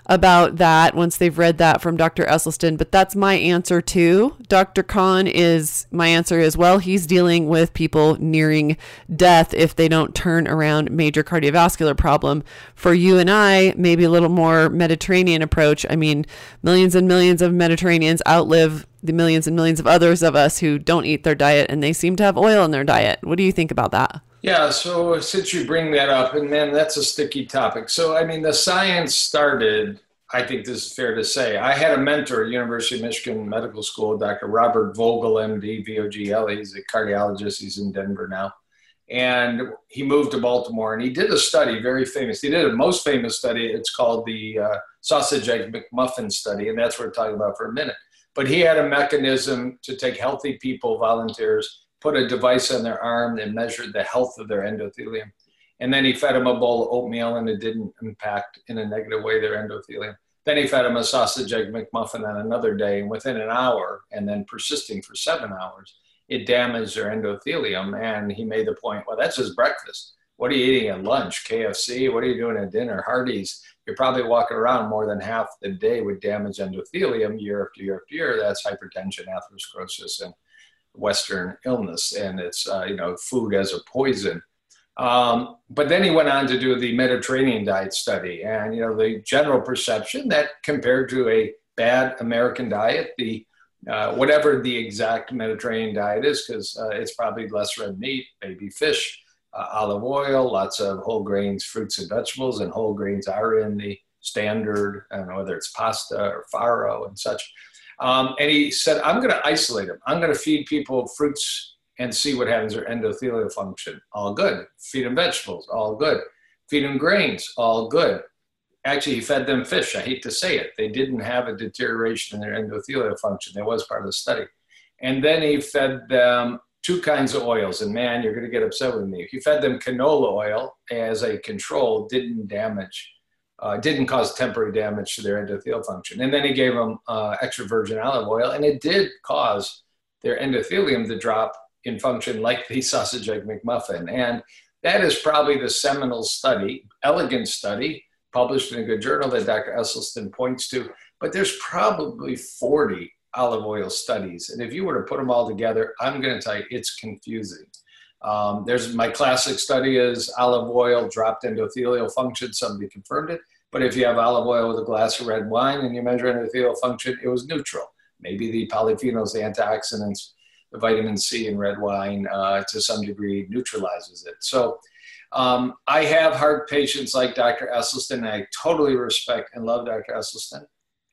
about that once they've read that from Dr. Esselstyn. But that's my answer too. Dr. Kahn is my answer as well. He's dealing with people nearing death if they don't turn around major cardiovascular problem. For you and I, maybe a little more Mediterranean approach. I mean, millions and millions of Mediterraneans outlive the millions and millions of others of us who don't eat their diet and they seem to have oil in their diet. What do you think about that? Yeah, so since you bring that up, and man, that's a sticky topic. So, I mean, the science started, I think this is fair to say. I had a mentor at University of Michigan Medical School, Dr. Robert Vogel, MD, VOGL. He's a cardiologist, he's in Denver now. And he moved to Baltimore and he did a study, very famous. He did a most famous study. It's called the uh, sausage egg McMuffin study, and that's what we're talking about for a minute. But he had a mechanism to take healthy people, volunteers, put a device on their arm and measured the health of their endothelium. And then he fed them a bowl of oatmeal and it didn't impact in a negative way their endothelium. Then he fed them a sausage egg McMuffin on another day, and within an hour, and then persisting for seven hours, it damaged their endothelium. And he made the point, well, that's his breakfast. What are you eating at lunch? KFC? What are you doing at dinner? Hardee's? You're probably walking around more than half the day with damaged endothelium year after year after year. That's hypertension, atherosclerosis, and Western illness. And it's, uh, you know, food as a poison. Um, but then he went on to do the Mediterranean diet study. And, you know, the general perception that compared to a bad American diet, the uh, whatever the exact Mediterranean diet is, because uh, it's probably less red meat, maybe fish, uh, olive oil, lots of whole grains, fruits and vegetables, and whole grains are in the standard, I don't know whether it's pasta or farro and such. Um, and he said, I'm going to isolate them. I'm going to feed people fruits and see what happens to their endothelial function. All good. Feed them vegetables. All good. Feed them grains. All good actually he fed them fish. I hate to say it. They didn't have a deterioration in their endothelial function. That was part of the study. And then he fed them two kinds of oils. And man, you're going to get upset with me. He fed them canola oil as a control, didn't damage, uh, didn't cause temporary damage to their endothelial function. And then he gave them uh, extra virgin olive oil, and it did cause their endothelium to drop in function like the sausage egg McMuffin. And that is probably the seminal study, elegant study published in a good journal that Dr. Esselstyn points to, but there's probably 40 olive oil studies. And if you were to put them all together, I'm going to tell you it's confusing. Um, there's my classic study is olive oil dropped endothelial function. Somebody confirmed it. But if you have olive oil with a glass of red wine and you measure endothelial function, it was neutral. Maybe the polyphenols, the antioxidants, the vitamin C in red wine uh, to some degree neutralizes it. So um, I have heart patients like Dr. Esselstyn, and I totally respect and love Dr. Esselstyn.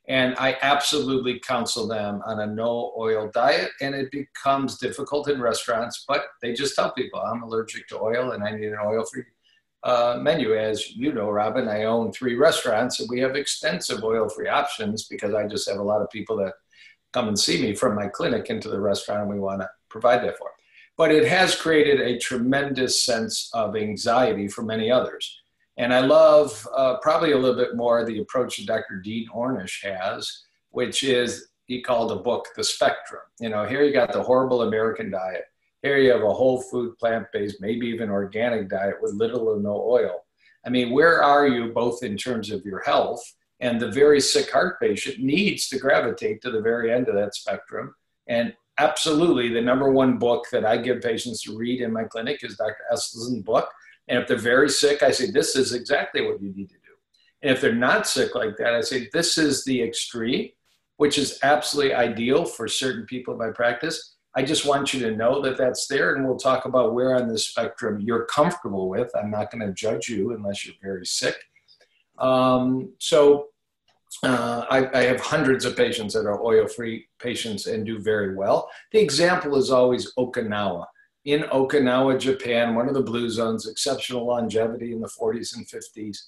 And I absolutely counsel them on a no oil diet. And it becomes difficult in restaurants, but they just tell people, I'm allergic to oil and I need an oil free uh, menu. As you know, Robyn, I own three restaurants and we have extensive oil free options because I just have a lot of people that come and see me from my clinic into the restaurant and we want to provide that for them but it has created a tremendous sense of anxiety for many others. And I love uh, probably a little bit more the approach that Dr. Dean Ornish has, which is he called a book The Spectrum. You know, here you got the horrible American diet. Here you have a whole food, plant based, maybe even organic diet with little or no oil. I mean, where are you both in terms of your health? And the very sick heart patient needs to gravitate to the very end of that spectrum. And absolutely the number one book that I give patients to read in my clinic is Dr. Esselstyn's book. And if they're very sick, I say, this is exactly what you need to do. And if they're not sick like that, I say, this is the extreme, which is absolutely ideal for certain people in my practice. I just want you to know that that's there, and we'll talk about where on the spectrum you're comfortable with. I'm not going to judge you unless you're very sick. Um, so uh, I, I, have hundreds of patients that are oil free patients and do very well. The example is always Okinawa. In Okinawa, Japan, one of the blue zones, exceptional longevity in the 40s and 50s.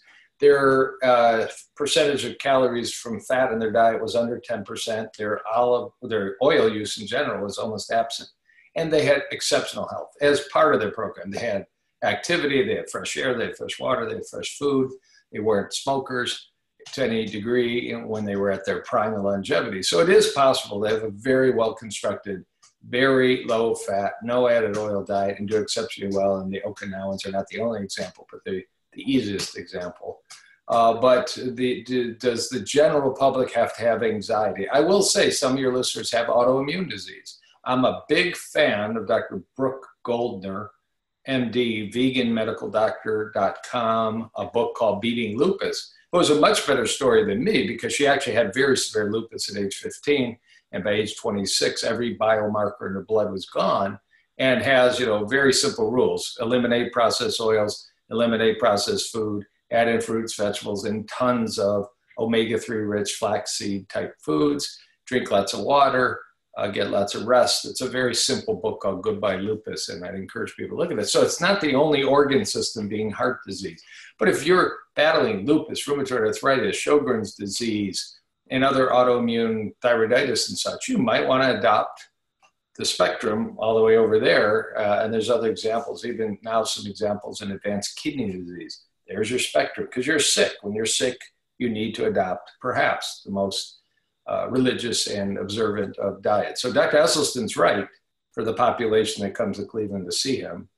Their uh, percentage of calories from fat in their diet was under 10%. Their olive, their oil use in general was almost absent. And they had exceptional health as part of their program. They had activity, they had fresh air, they had fresh water, they had fresh food, they weren't smokers to any degree when they were at their prime of longevity. So it is possible to have a very well constructed, very low fat, no added oil diet and do exceptionally well. And the Okinawans are not the only example, but the, the easiest example. Uh, but the, do, does the general public have to have anxiety? I will say some of your listeners have autoimmune disease. I'm a big fan of Dr. Brooke Goldner, MD, veganmedicaldoctor.com, a book called Beating Lupus it was a much better story than me because she actually had very severe lupus at age 15. And by age 26, every biomarker in her blood was gone and has, you know, very simple rules. Eliminate processed oils, eliminate processed food, add in fruits, vegetables, and tons of omega-3 rich flaxseed type foods, drink lots of water, uh, get lots of rest. It's a very simple book called Goodbye Lupus, and I'd encourage people to look at it. So it's not the only organ system being heart disease. But if you're battling lupus, rheumatoid arthritis, Sjogren's disease, and other autoimmune thyroiditis and such, you might want to adopt the spectrum all the way over there. Uh, and there's other examples, even now some examples in advanced kidney disease. There's your spectrum because you're sick. When you're sick, you need to adopt perhaps the most uh, religious and observant of diet. So Dr. Esselstyn's right for the population that comes to Cleveland to see him.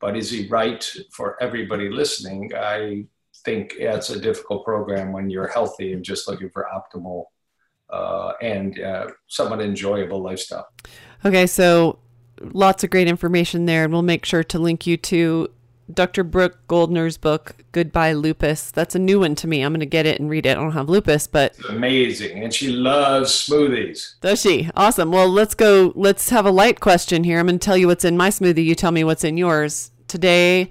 But is he right for everybody listening? I think it's a difficult program when you're healthy and just looking for optimal uh, and uh, somewhat enjoyable lifestyle. Okay, so lots of great information there, and we'll make sure to link you to Dr. Brooke Goldner's book, Goodbye Lupus. That's a new one to me. I'm going to get it and read it. I don't have lupus, but. It's amazing. And she loves smoothies. Does she? Awesome. Well, let's go. Let's have a light question here. I'm going to tell you what's in my smoothie. You tell me what's in yours. Today,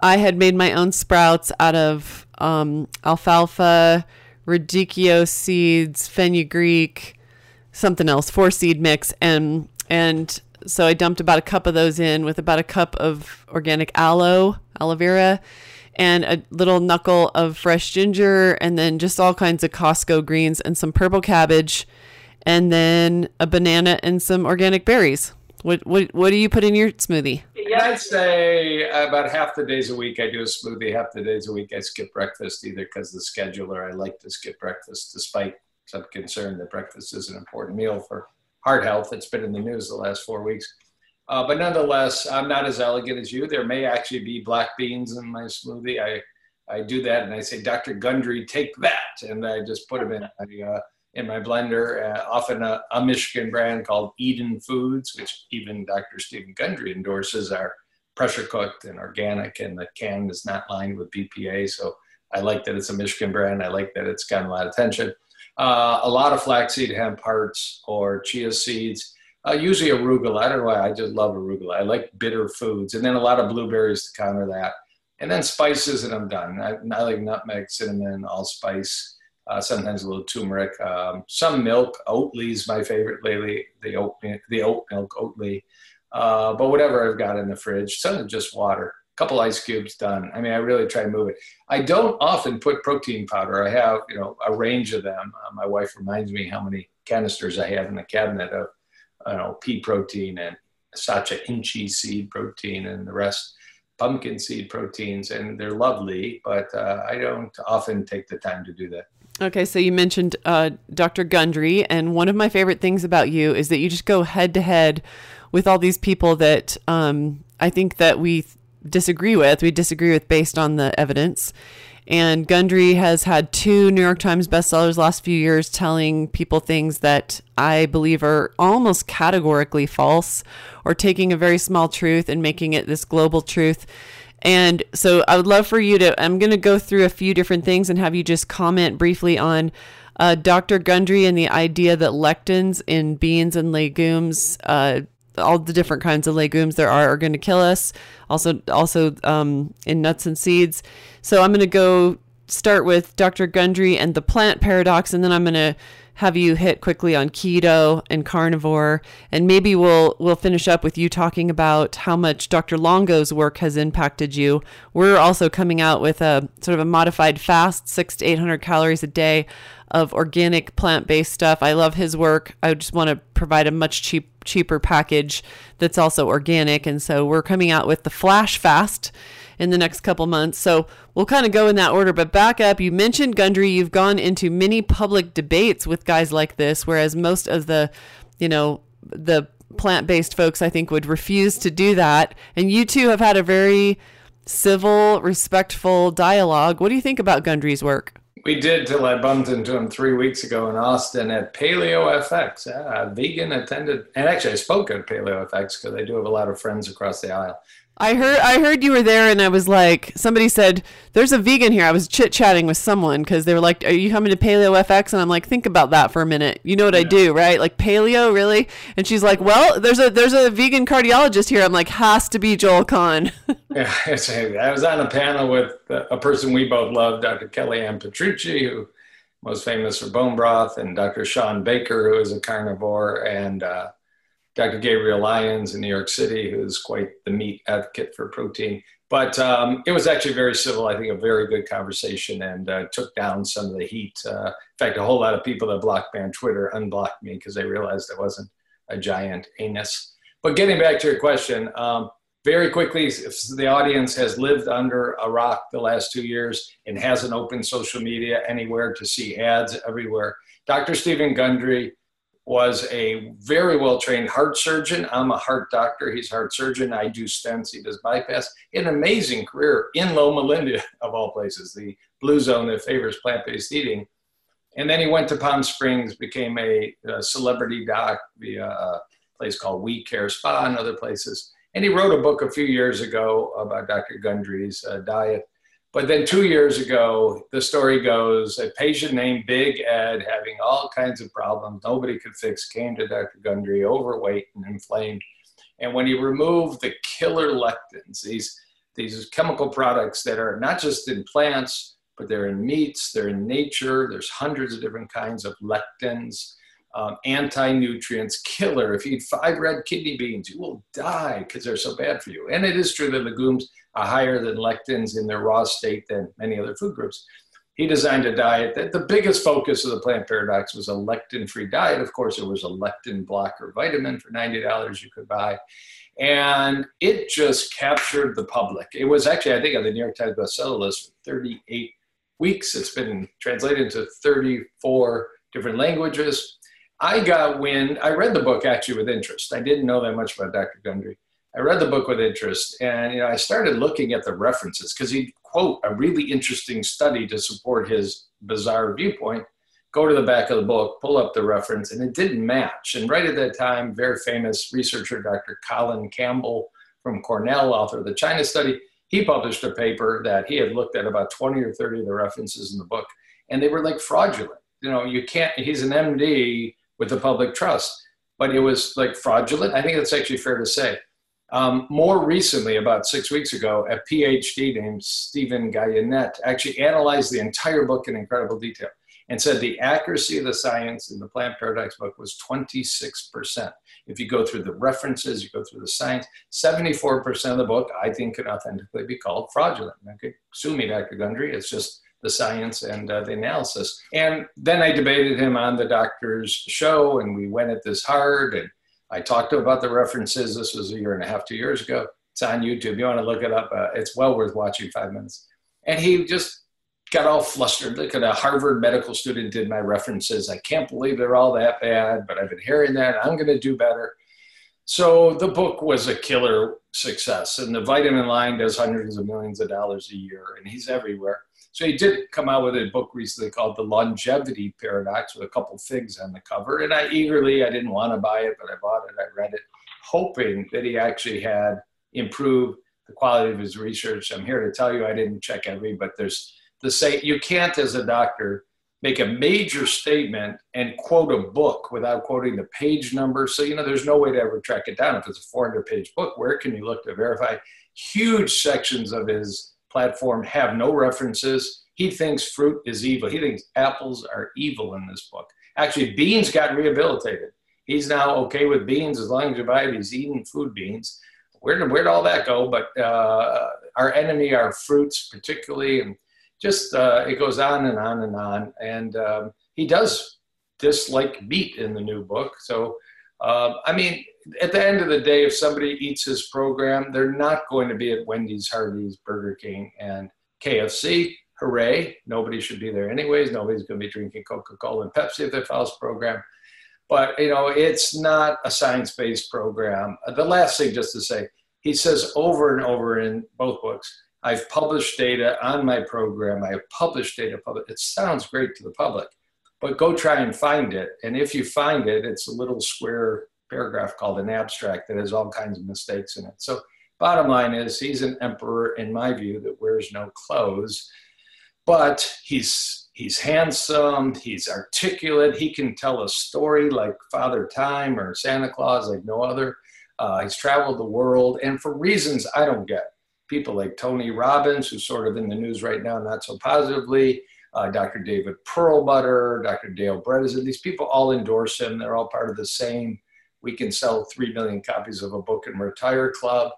I had made my own sprouts out of um, alfalfa, radicchio seeds, fenugreek, something else, four seed mix, and and so I dumped about a cup of those in with about a cup of organic aloe, aloe vera, and a little knuckle of fresh ginger, and then just all kinds of Costco greens and some purple cabbage, and then a banana and some organic berries. What what what do you put in your smoothie? Yeah, I'd say about half the days a week I do a smoothie. Half the days a week I skip breakfast, either because the scheduler I like to skip breakfast, despite some concern that breakfast is an important meal for heart health. It's been in the news the last four weeks. Uh, but nonetheless, I'm not as elegant as you. There may actually be black beans in my smoothie. I, I do that and I say, Dr. Gundry, take that. And I just put them in my, uh, in my blender, uh, often a, a, Michigan brand called Eden Foods, which even Dr. Stephen Gundry endorses are pressure cooked and organic and the can is not lined with BPA. So I like that it's a Michigan brand. I like that it's gotten a lot of attention. Uh, a lot of flaxseed hemp hearts or chia seeds. Uh, usually arugula. I don't know why. I just love arugula. I like bitter foods, and then a lot of blueberries to counter that. And then spices, and I'm done. I, I like nutmeg, cinnamon, allspice. Uh, sometimes a little turmeric. Um, some milk. Oatly is my favorite lately. The oat, the oat milk, Oatly. Uh, but whatever I've got in the fridge, some just water a couple ice cubes done. I mean, I really try to move it. I don't often put protein powder. I have, you know, a range of them. Uh, my wife reminds me how many canisters I have in the cabinet of, you know, pea protein and sacha inchi seed protein and the rest pumpkin seed proteins, and they're lovely, but uh, I don't often take the time to do that. Okay, so you mentioned uh, Dr. Gundry, and one of my favorite things about you is that you just go head to head with all these people that um, I think that we disagree with. We disagree with based on the evidence. And Gundry has had two New York Times bestsellers last few years telling people things that I believe are almost categorically false or taking a very small truth and making it this global truth. And so I would love for you to, I'm going to go through a few different things and have you just comment briefly on uh, Dr. Gundry and the idea that lectins in beans and legumes uh, all the different kinds of legumes there are are going to kill us. Also, also um, in nuts and seeds. So I'm going to go start with Dr. Gundry and the plant paradox, and then I'm going to have you hit quickly on keto and carnivore, and maybe we'll we'll finish up with you talking about how much Dr. Longo's work has impacted you. We're also coming out with a sort of a modified fast, six to eight hundred calories a day of organic plant-based stuff. I love his work. I just want to provide a much cheap cheaper package that's also organic, and so we're coming out with the Flash Fast in the next couple months. So we'll kind of go in that order. But back up, you mentioned Gundry. You've gone into many public debates with guys like this, whereas most of the, you know, the plant based folks, I think, would refuse to do that. And you two have had a very civil, respectful dialogue. What do you think about Gundry's work? We did till I bumped into him three weeks ago in Austin at Paleo FX. Yeah, vegan attended, and actually I spoke at Paleo FX because I do have a lot of friends across the aisle. I heard I heard you were there, and I was like, somebody said there's a vegan here. I was chit chatting with someone because they were like, "Are you coming to Paleo FX?" And I'm like, "Think about that for a minute. You know what yeah. I do, right? Like paleo, really?" And she's like, "Well, there's a there's a vegan cardiologist here." I'm like, "Has to be Joel Kahn." yeah, I was on a panel with a person we both love, Dr. Kellyann Petrucci, who most famous for bone broth, and Dr. Shawn Baker, who is a carnivore, and uh, Dr. Gabrielle Lyons in New York City, who's quite the meat advocate for protein. But um, it was actually very civil, I think, a very good conversation and uh, took down some of the heat. Uh, in fact, a whole lot of people that blocked me on Twitter unblocked me because they realized I wasn't a giant anus. But getting back to your question, um, very quickly, if the audience has lived under a rock the last two years and hasn't opened social media anywhere to see ads everywhere, Dr. Stephen Gundry was a very well trained heart surgeon. I'm a heart doctor. He's a heart surgeon. I do stents. He does bypass. An amazing career in Loma Linda, of all places, the blue zone that favors plant based eating. And then he went to Palm Springs, became a, a celebrity doc via a place called We Care Spa and other places. And he wrote a book a few years ago about Dr. Gundry's uh, diet. But then two years ago, the story goes a patient named Big Ed, having all kinds of problems nobody could fix, came to Dr. Gundry, overweight and inflamed. And when he removed the killer lectins, these, these chemical products that are not just in plants, but they're in meats, they're in nature, there's hundreds of different kinds of lectins um, anti-nutrients killer. If you eat five red kidney beans, you will die because they're so bad for you. And it is true that legumes are higher than lectins in their raw state than many other food groups. He designed a diet that the biggest focus of the plant paradox was a lectin-free diet. Of course, there was a lectin blocker vitamin for $90 you could buy. And it just captured the public. It was actually, I think, on the New York Times bestseller list for 38 weeks. It's been translated into 34 different languages. I got wind, I read the book actually with interest. I didn't know that much about Dr. Gundry. I read the book with interest and you know, I started looking at the references because he'd quote a really interesting study to support his bizarre viewpoint. Go to the back of the book, pull up the reference, and it didn't match. And right at that time, very famous researcher Dr. Colin Campbell from Cornell, author of the China study, he published a paper that he had looked at about 20 or 30 of the references in the book, and they were like fraudulent. You know, you can't, he's an MD with the public trust. But it was like fraudulent. I think that's actually fair to say. Um, more recently, about six weeks ago, a PhD named Stephen Guyenet actually analyzed the entire book in incredible detail and said the accuracy of the science in the plant paradox book was 26%. If you go through the references, you go through the science, 74% of the book I think can authentically be called fraudulent. Okay, sue me, Dr. Gundry. It's just the science and uh, the analysis. And then I debated him on the doctor's show, and we went at this hard. And I talked to about the references. This was a year and a half, two years ago. It's on YouTube. You want to look it up? Uh, it's well worth watching. Five minutes. And he just got all flustered. Look at a Harvard medical student did my references. I can't believe they're all that bad, but I've been hearing that. I'm going to do better. So the book was a killer success, and the vitamin line does hundreds of millions of dollars a year, and he's everywhere. So he did come out with a book recently called The Longevity Paradox with a couple figs on the cover. And I eagerly, I didn't want to buy it, but I bought it, I read it, hoping that he actually had improved the quality of his research. I'm here to tell you I didn't check every, but there's the say you can't as a doctor make a major statement and quote a book without quoting the page number. So, you know, there's no way to ever track it down. If it's a 400 page book, where can you look to verify? Huge sections of his platform have no references. He thinks fruit is evil. He thinks apples are evil in this book. Actually, beans got rehabilitated. He's now okay with beans as long as you buy it. He's eating food beans. Where did, where'd all that go? But uh, our enemy are fruits, particularly, and just uh, it goes on and on and on. And um, he does dislike meat in the new book. So, uh, I mean, at the end of the day, if somebody eats his program, they're not going to be at Wendy's, Hardee's, Burger King, and KFC. Hooray! Nobody should be there anyways. Nobody's going to be drinking Coca-Cola and Pepsi if they follow this program. But you know, it's not a science-based program. The last thing, just to say, he says over and over in both books, I've published data on my program. I have published data. Public. It sounds great to the public, but go try and find it. And if you find it, it's a little square paragraph called an abstract that has all kinds of mistakes in it. So, bottom line is, he's an emperor, in my view, that wears no clothes, but he's he's handsome, he's articulate, he can tell a story like Father Time or Santa Claus like no other. Uh, he's traveled the world, and for reasons I don't get, people like Tony Robbins, who's sort of in the news right now, not so positively, uh, Dr. David Perlmutter, Dr. Dale Bredesen. These people all endorse him. They're all part of the same. We can sell 3 million copies of a book and retire club.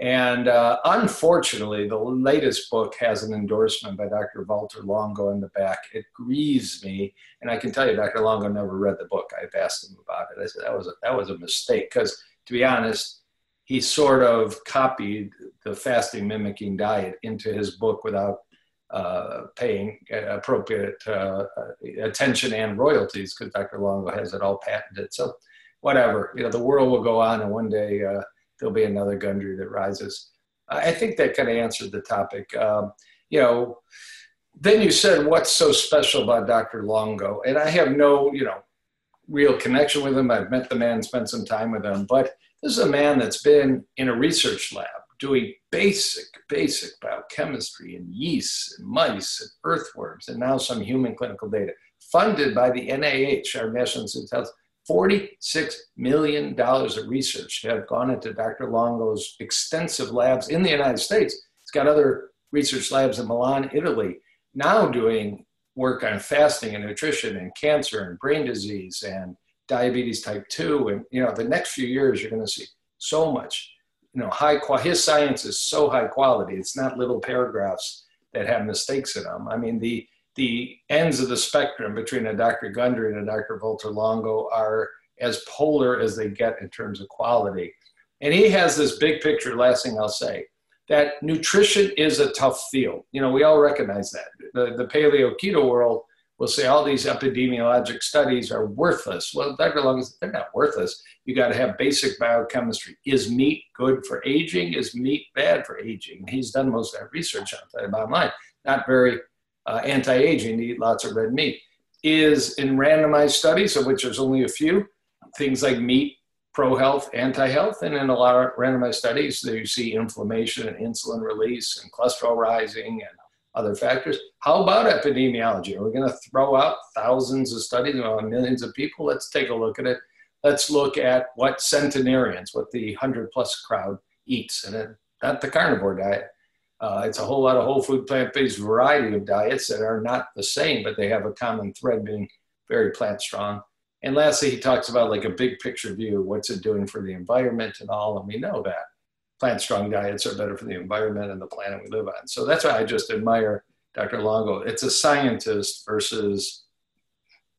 And uh, unfortunately, the latest book has an endorsement by Dr. Walter Longo in the back. It grieves me, and I can tell you, Dr. Longo never read the book. I've asked him about it. I said that was a, that was a mistake because, to be honest, he sort of copied the fasting mimicking diet into his book without uh, paying appropriate uh, attention and royalties because Dr. Longo has it all patented. So, whatever, you know, the world will go on, and one day uh, there'll be another Gundry that rises. I think that kind of answered the topic. Um, you know, then you said, what's so special about Dr. Longo? And I have no, you know, real connection with him. I've met the man, spent some time with him, but this is a man that's been in a research lab doing basic, basic biochemistry in yeast and mice and earthworms, and now some human clinical data, funded by the NIH, our National Institute of Health. $46 million of research have gone into Dr. Longo's extensive labs in the United States. He's got other research labs in Milan, Italy, now doing work on fasting and nutrition and cancer and brain disease and diabetes type 2. And, you know, the next few years, you're going to see so much, you know, high quality. His science is so high quality. It's not little paragraphs that have mistakes in them. I mean, the the ends of the spectrum between a Dr. Gundry and a Dr. Walter Longo are as polar as they get in terms of quality. And he has this big picture, last thing I'll say, that nutrition is a tough field. You know, we all recognize that. The, the paleo keto world will say all these epidemiologic studies are worthless. Well, Dr. Longo says they're not worthless. You got to have basic biochemistry. Is meat good for aging? Is meat bad for aging? He's done most of that research on that, bottom line. Not very uh, anti-aging to eat lots of red meat is in randomized studies, of which there's only a few, things like meat, pro-health, anti-health, and in a lot of randomized studies, you see inflammation and insulin release and cholesterol rising and other factors. How about epidemiology? Are we going to throw out thousands of studies on millions of people? Let's take a look at it. Let's look at what centenarians, what the 100 plus crowd eats, and not the carnivore diet, uh, it's a whole lot of whole food, plant based variety of diets that are not the same, but they have a common thread being very plant strong. And lastly, he talks about like a big picture view what's it doing for the environment and all. And we know that plant strong diets are better for the environment and the planet we live on. So that's why I just admire Dr. Longo. It's a scientist versus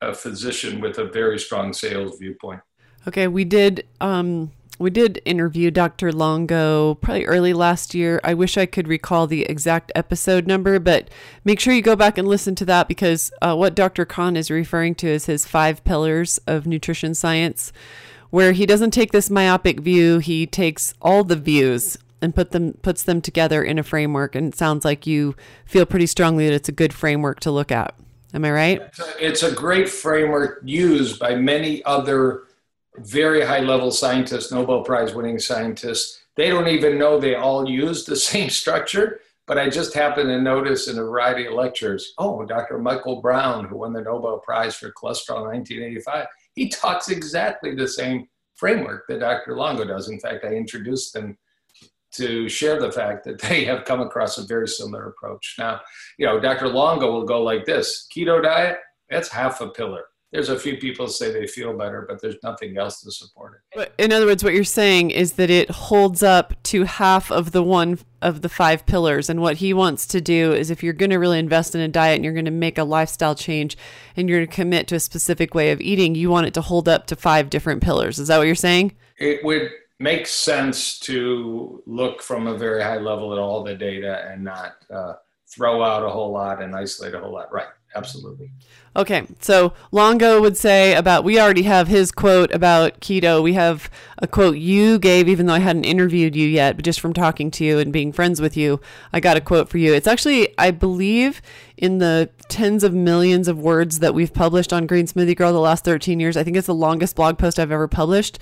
a physician with a very strong sales viewpoint. Okay, we did um, we did interview Dr. Longo probably early last year. I wish I could recall the exact episode number, but make sure you go back and listen to that because uh, what Dr. Kahn is referring to is his five pillars of nutrition science, where he doesn't take this myopic view. He takes all the views and put them puts them together in a framework. And it sounds like you feel pretty strongly that it's a good framework to look at. Am I right? It's a, it's a great framework used by many other very high level scientists, Nobel Prize winning scientists. They don't even know they all use the same structure. But I just happened to notice in a variety of lectures oh, Dr. Michael Brown, who won the Nobel Prize for cholesterol in 1985, he talks exactly the same framework that Dr. Longo does. In fact, I introduced them to share the fact that they have come across a very similar approach. Now, you know, Dr. Longo will go like this keto diet, that's half a pillar there's a few people say they feel better, but there's nothing else to support it. But in other words, what you're saying is that it holds up to half of the one of the five pillars. And what he wants to do is if you're going to really invest in a diet and you're going to make a lifestyle change and you're going to commit to a specific way of eating, you want it to hold up to five different pillars. Is that what you're saying? It would make sense to look from a very high level at all the data and not uh, throw out a whole lot and isolate a whole lot. Right absolutely. Okay, so Longo would say about we already have his quote about keto. We have a quote you gave, even though I hadn't interviewed you yet, but just from talking to you and being friends with you, I got a quote for you. It's actually, I believe, in the tens of millions of words that we've published on Green Smoothie Girl the last 13 years. I think it's the longest blog post I've ever published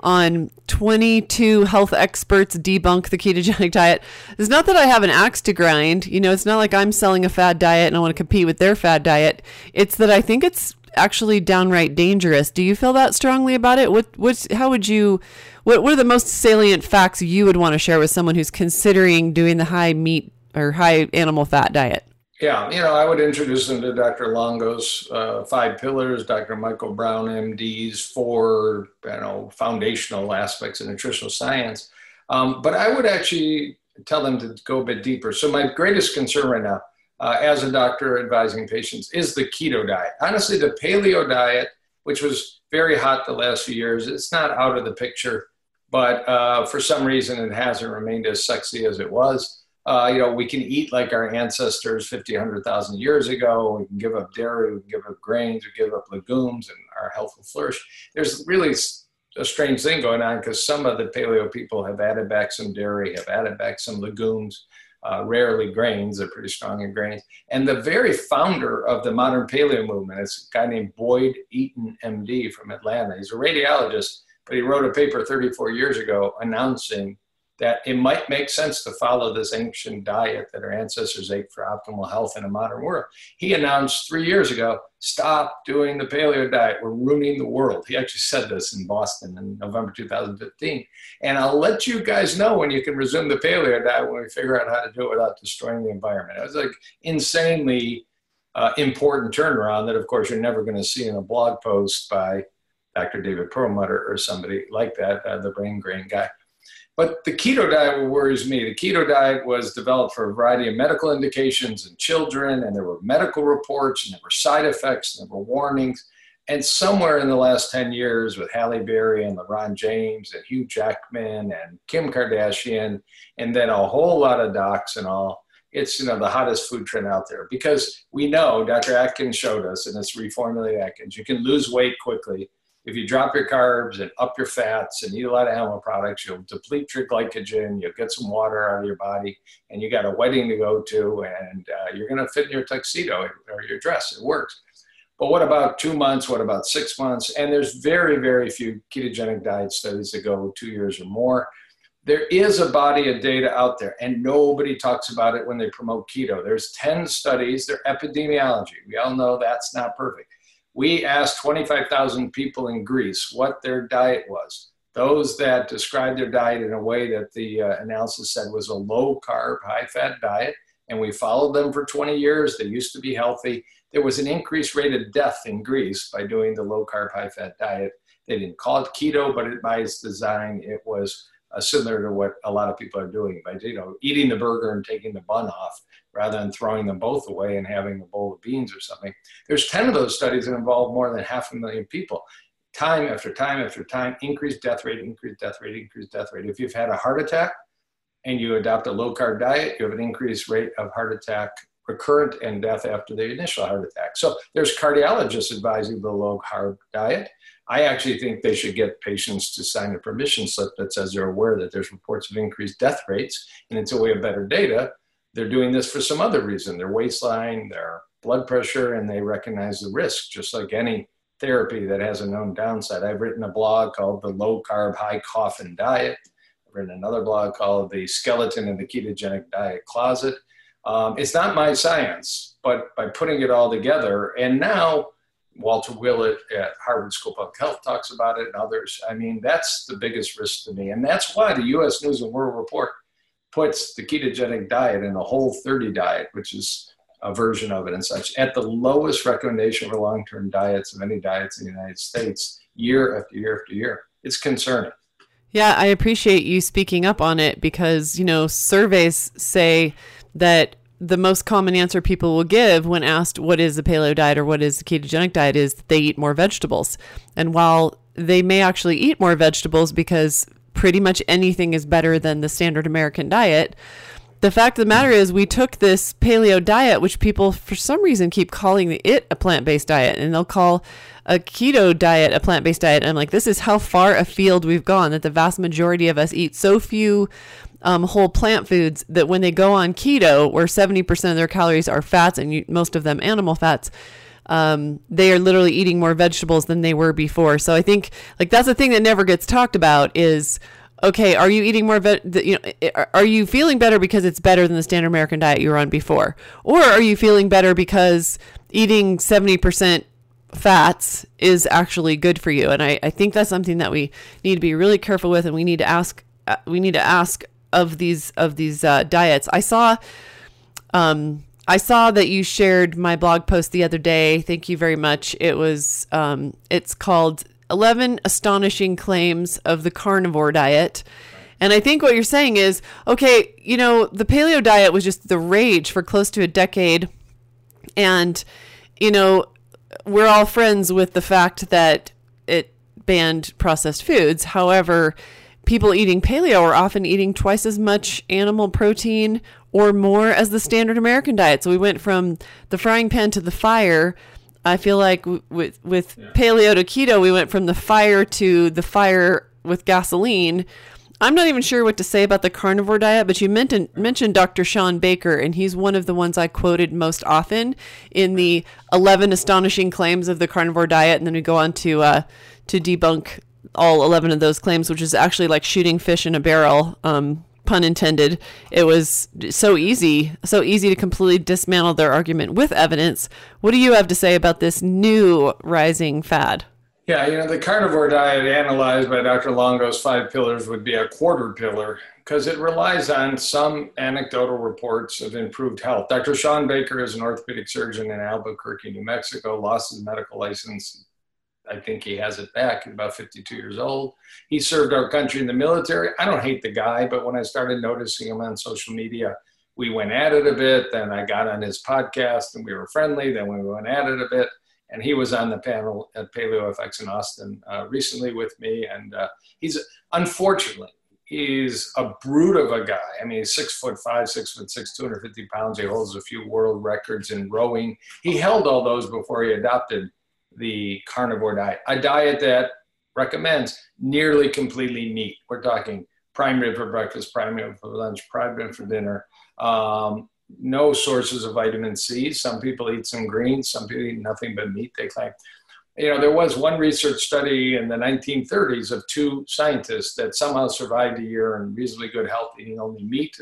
on 22 health experts debunk the ketogenic diet. It's not that I have an axe to grind. You know, it's not like I'm selling a fad diet and I want to compete with their fad diet. It's that I think it's actually downright dangerous. Do you feel that strongly about it? What what's how would you what what are the most salient facts you would want to share with someone who's considering doing the high meat or high animal fat diet? Yeah, you know, I would introduce them to Dr. Longo's uh, five pillars, Dr. Michael Brown, MD's four, you know, foundational aspects of nutritional science. Um, but I would actually tell them to go a bit deeper. So my greatest concern right now, uh, as a doctor advising patients, is the keto diet. Honestly, the paleo diet, which was very hot the last few years, it's not out of the picture. But uh, for some reason, it hasn't remained as sexy as it was uh, you know, we can eat like our ancestors 50, 100,000 years ago. We can give up dairy, we can give up grains, we give up legumes, and our health will flourish. There's really a strange thing going on because some of the paleo people have added back some dairy, have added back some legumes, uh, rarely grains. They're pretty strong in grains. And the very founder of the modern paleo movement is a guy named Boyd Eaton, MD, from Atlanta. He's a radiologist, but he wrote a paper 34 years ago announcing that it might make sense to follow this ancient diet that our ancestors ate for optimal health in a modern world. He announced three years ago, stop doing the paleo diet. We're ruining the world. He actually said this in Boston in November 2015. And I'll let you guys know when you can resume the paleo diet when we figure out how to do it without destroying the environment. It was like insanely uh, important turnaround that, of course, you're never going to see in a blog post by Dr. David Perlmutter or somebody like that, uh, the brain grain guy. But the keto diet worries me. The keto diet was developed for a variety of medical indications in children, and there were medical reports, and there were side effects, and there were warnings. And somewhere in the last 10 years, with Halle Berry and LeBron James and Hugh Jackman and Kim Kardashian, and then a whole lot of docs and all, it's you know the hottest food trend out there because we know Dr. Atkins showed us, and it's reformulated Atkins, you can lose weight quickly if you drop your carbs and up your fats and eat a lot of animal products, you'll deplete your glycogen, you'll get some water out of your body, and you got a wedding to go to, and uh, you're going to fit in your tuxedo or your dress. It works. But what about two months? What about six months? And there's very, very few ketogenic diet studies that go two years or more. There is a body of data out there, and nobody talks about it when they promote keto. There's 10 studies, they're epidemiology. We all know that's not perfect we asked 25,000 people in Greece what their diet was. Those that described their diet in a way that the uh, analysis said was a low carb, high fat diet, and we followed them for 20 years. They used to be healthy. There was an increased rate of death in Greece by doing the low carb, high fat diet. They didn't call it keto, but it, by its design, it was uh, similar to what a lot of people are doing by you know eating the burger and taking the bun off rather than throwing them both away and having a bowl of beans or something. There's 10 of those studies that involve more than half a million people. Time after time after time, increased death rate, increased death rate, increased death rate. If you've had a heart attack and you adopt a low carb diet, you have an increased rate of heart attack recurrent and death after the initial heart attack. So there's cardiologists advising the low carb diet. I actually think they should get patients to sign a permission slip that says they're aware that there's reports of increased death rates, and until we have better data, they're doing this for some other reason their waistline, their blood pressure, and they recognize the risk, just like any therapy that has a known downside. I've written a blog called The Low Carb High Coffin Diet. I've written another blog called The Skeleton in the Ketogenic Diet Closet. Um, it's not my science, but by putting it all together, and now Walter Willett at Harvard School of Public Health talks about it, and others. I mean, that's the biggest risk to me, and that's why the U.S. News and World Report puts the ketogenic diet in a Whole30 diet, which is a version of it and such, at the lowest recommendation for long term diets of any diets in the United States year after year after year. It's concerning. Yeah, I appreciate you speaking up on it because, you know, surveys say that the most common answer people will give when asked what is the paleo diet or what is the ketogenic diet is that they eat more vegetables. And while they may actually eat more vegetables because pretty much anything is better than the standard American diet. The fact of the matter is, we took this paleo diet, which people for some reason keep calling it a plant based diet, and they'll call a keto diet a plant based diet. And I'm like, this is how far afield we've gone that the vast majority of us eat so few um, whole plant foods that when they go on keto, where 70% of their calories are fats and most of them animal fats, um, they are literally eating more vegetables than they were before. So I think like that's the thing that never gets talked about is okay, are you eating more ve- you know are you feeling better because it's better than the standard American diet you were on before? Or are you feeling better because eating 70% fats is actually good for you? And I, I think that's something that we need to be really careful with and we need to ask uh, we need to ask of these of these uh, diets. I saw um I saw that you shared my blog post the other day. Thank you very much. It was um, it's called 11 astonishing claims of the carnivore diet. And I think what you're saying is, okay, you know, the paleo diet was just the rage for close to a decade and you know, we're all friends with the fact that it banned processed foods. However, people eating paleo are often eating twice as much animal protein or more as the standard American diet. So we went from the frying pan to the fire. I feel like w- with with yeah. paleo to keto, we went from the fire to the fire with gasoline. I'm not even sure what to say about the carnivore diet, but you mentioned mentioned Dr. Shawn Baker, and he's one of the ones I quoted most often in the 11 astonishing claims of the carnivore diet, and then we go on to uh, to debunk all 11 of those claims, which is actually like shooting fish in a barrel. Um, pun intended. It was so easy, so easy to completely dismantle their argument with evidence. What do you have to say about this new rising fad? Yeah, you know, the carnivore diet analyzed by Dr. Longo's five pillars would be a quarter pillar because it relies on some anecdotal reports of improved health. Dr. Shawn Baker is an orthopedic surgeon in Albuquerque, New Mexico, lost his medical license. I think he has it back at about 52 years old. He served our country in the military. I don't hate the guy, but when I started noticing him on social media, we went at it a bit. Then I got on his podcast and we were friendly. Then we went at it a bit and he was on the panel at PaleoFX in Austin uh, recently with me. And uh, he's unfortunately he's a brute of a guy. I mean, he's six foot five, six foot six, 250 pounds. He holds a few world records in rowing. He held all those before he adopted the carnivore diet, a diet that recommends nearly completely meat. We're talking prime rib for breakfast, prime rib for lunch, prime rib for dinner. Um, no sources of vitamin C. Some people eat some greens, some people eat nothing but meat, they claim. You know, there was one research study in the 1930s of two scientists that somehow survived a year in reasonably good health eating only meat.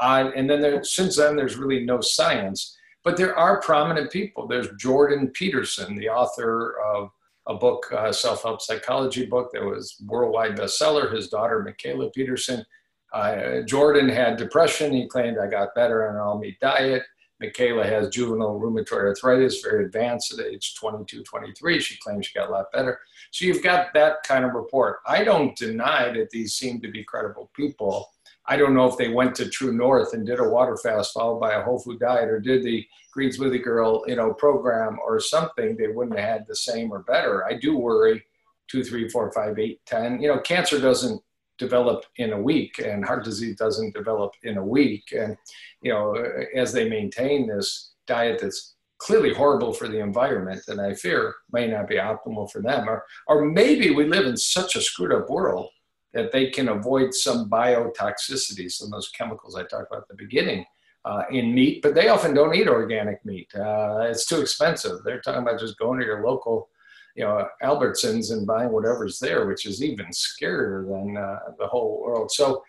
Uh, and then there, since then, there's really no science. But there are prominent people. There's Jordan Peterson, the author of a book, a self-help psychology book that was worldwide bestseller. His daughter, Mikhaila Peterson, uh, Jordan had depression. He claimed I got better on an all meat diet. Mikhaila has juvenile rheumatoid arthritis, very advanced at age 22, 23. She claims she got a lot better. So you've got that kind of report. I don't deny that these seem to be credible people. I don't know if they went to True North and did a water fast followed by a whole food diet or did the Green Smoothie Girl, you know, program or something. They wouldn't have had the same or better. I do worry two, three, four, five, eight, ten. You know, cancer doesn't develop in a week and heart disease doesn't develop in a week and you know as they maintain this diet that's clearly horrible for the environment and i fear may not be optimal for them or or maybe we live in such a screwed up world that they can avoid some biotoxicity some of those chemicals i talked about at the beginning uh, in meat but they often don't eat organic meat uh, it's too expensive they're talking about just going to your local you know Albertsons and buying whatever's there, which is even scarier than uh, the whole world. So,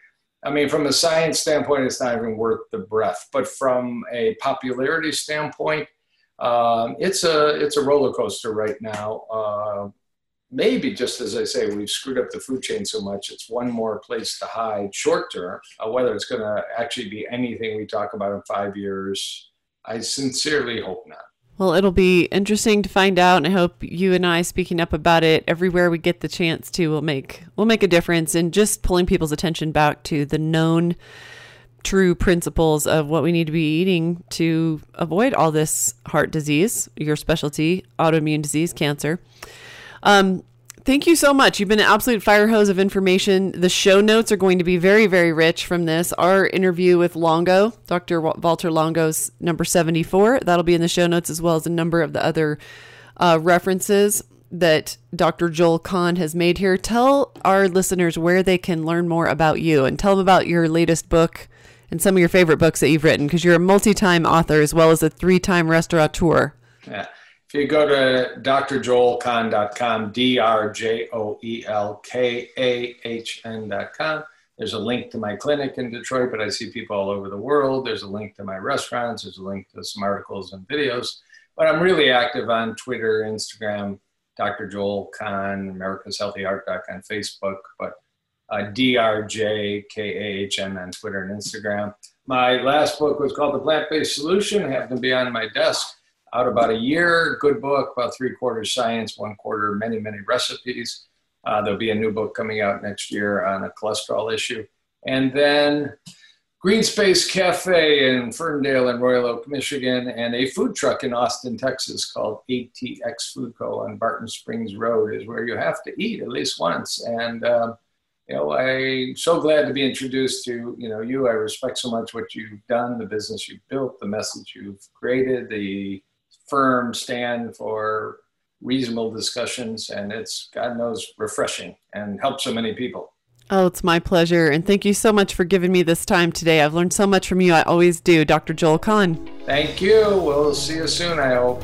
I mean, from a science standpoint, it's not even worth the breath. But from a popularity standpoint, um, it's a it's a roller coaster right now. Maybe just as I say, we've screwed up the food chain so much, it's one more place to hide short term. Uh, whether it's going to actually be anything we talk about in five years, I sincerely hope not. Well, it'll be interesting to find out, and I hope you and I speaking up about it everywhere we get the chance to will make will make a difference in just pulling people's attention back to the known true principles of what we need to be eating to avoid all this heart disease, your specialty, autoimmune disease, cancer. Um, Thank you so much. You've been an absolute fire hose of information. The show notes are going to be very, very rich from this. Our interview with Longo, Dr. Walter Longo's number 74, that'll be in the show notes as well as a number of the other uh, references that Dr. Joel Kahn has made here. Tell our listeners where they can learn more about you and tell them about your latest book and some of your favorite books that you've written because you're a multi time author as well as a three time restaurateur. Yeah. If you go to drjoelkahn.com, D R J O E L K A H N.com, there's a link to my clinic in Detroit, but I see people all over the world. There's a link to my restaurants, there's a link to some articles and videos. But I'm really active on Twitter, Instagram, Dr. Joel Kahn, America's Healthy Heart Doc on Facebook, but uh, D R J K A H N on Twitter and Instagram My last book was called The Plant Based Solution. It happened to be on my desk out about a year. Good book, about three quarters science, one quarter many, many recipes. Uh, there'll be a new book coming out next year on a cholesterol issue. And then Green Space Cafe in Ferndale and Royal Oak, Michigan, and a food truck in Austin, Texas called ATX Food Co. on Barton Springs Road is where you have to eat at least once. And, um, you know, I'm so glad to be introduced to, you know, you. I respect so much what you've done, the business you've built, the message you've created, the firm stand for reasonable discussions. And it's, God knows, refreshing and helps so many people. Oh, it's my pleasure. And thank you so much for giving me this time today. I've learned so much from you. I always do. Dr. Joel Kahn. Thank you. We'll see you soon, I hope.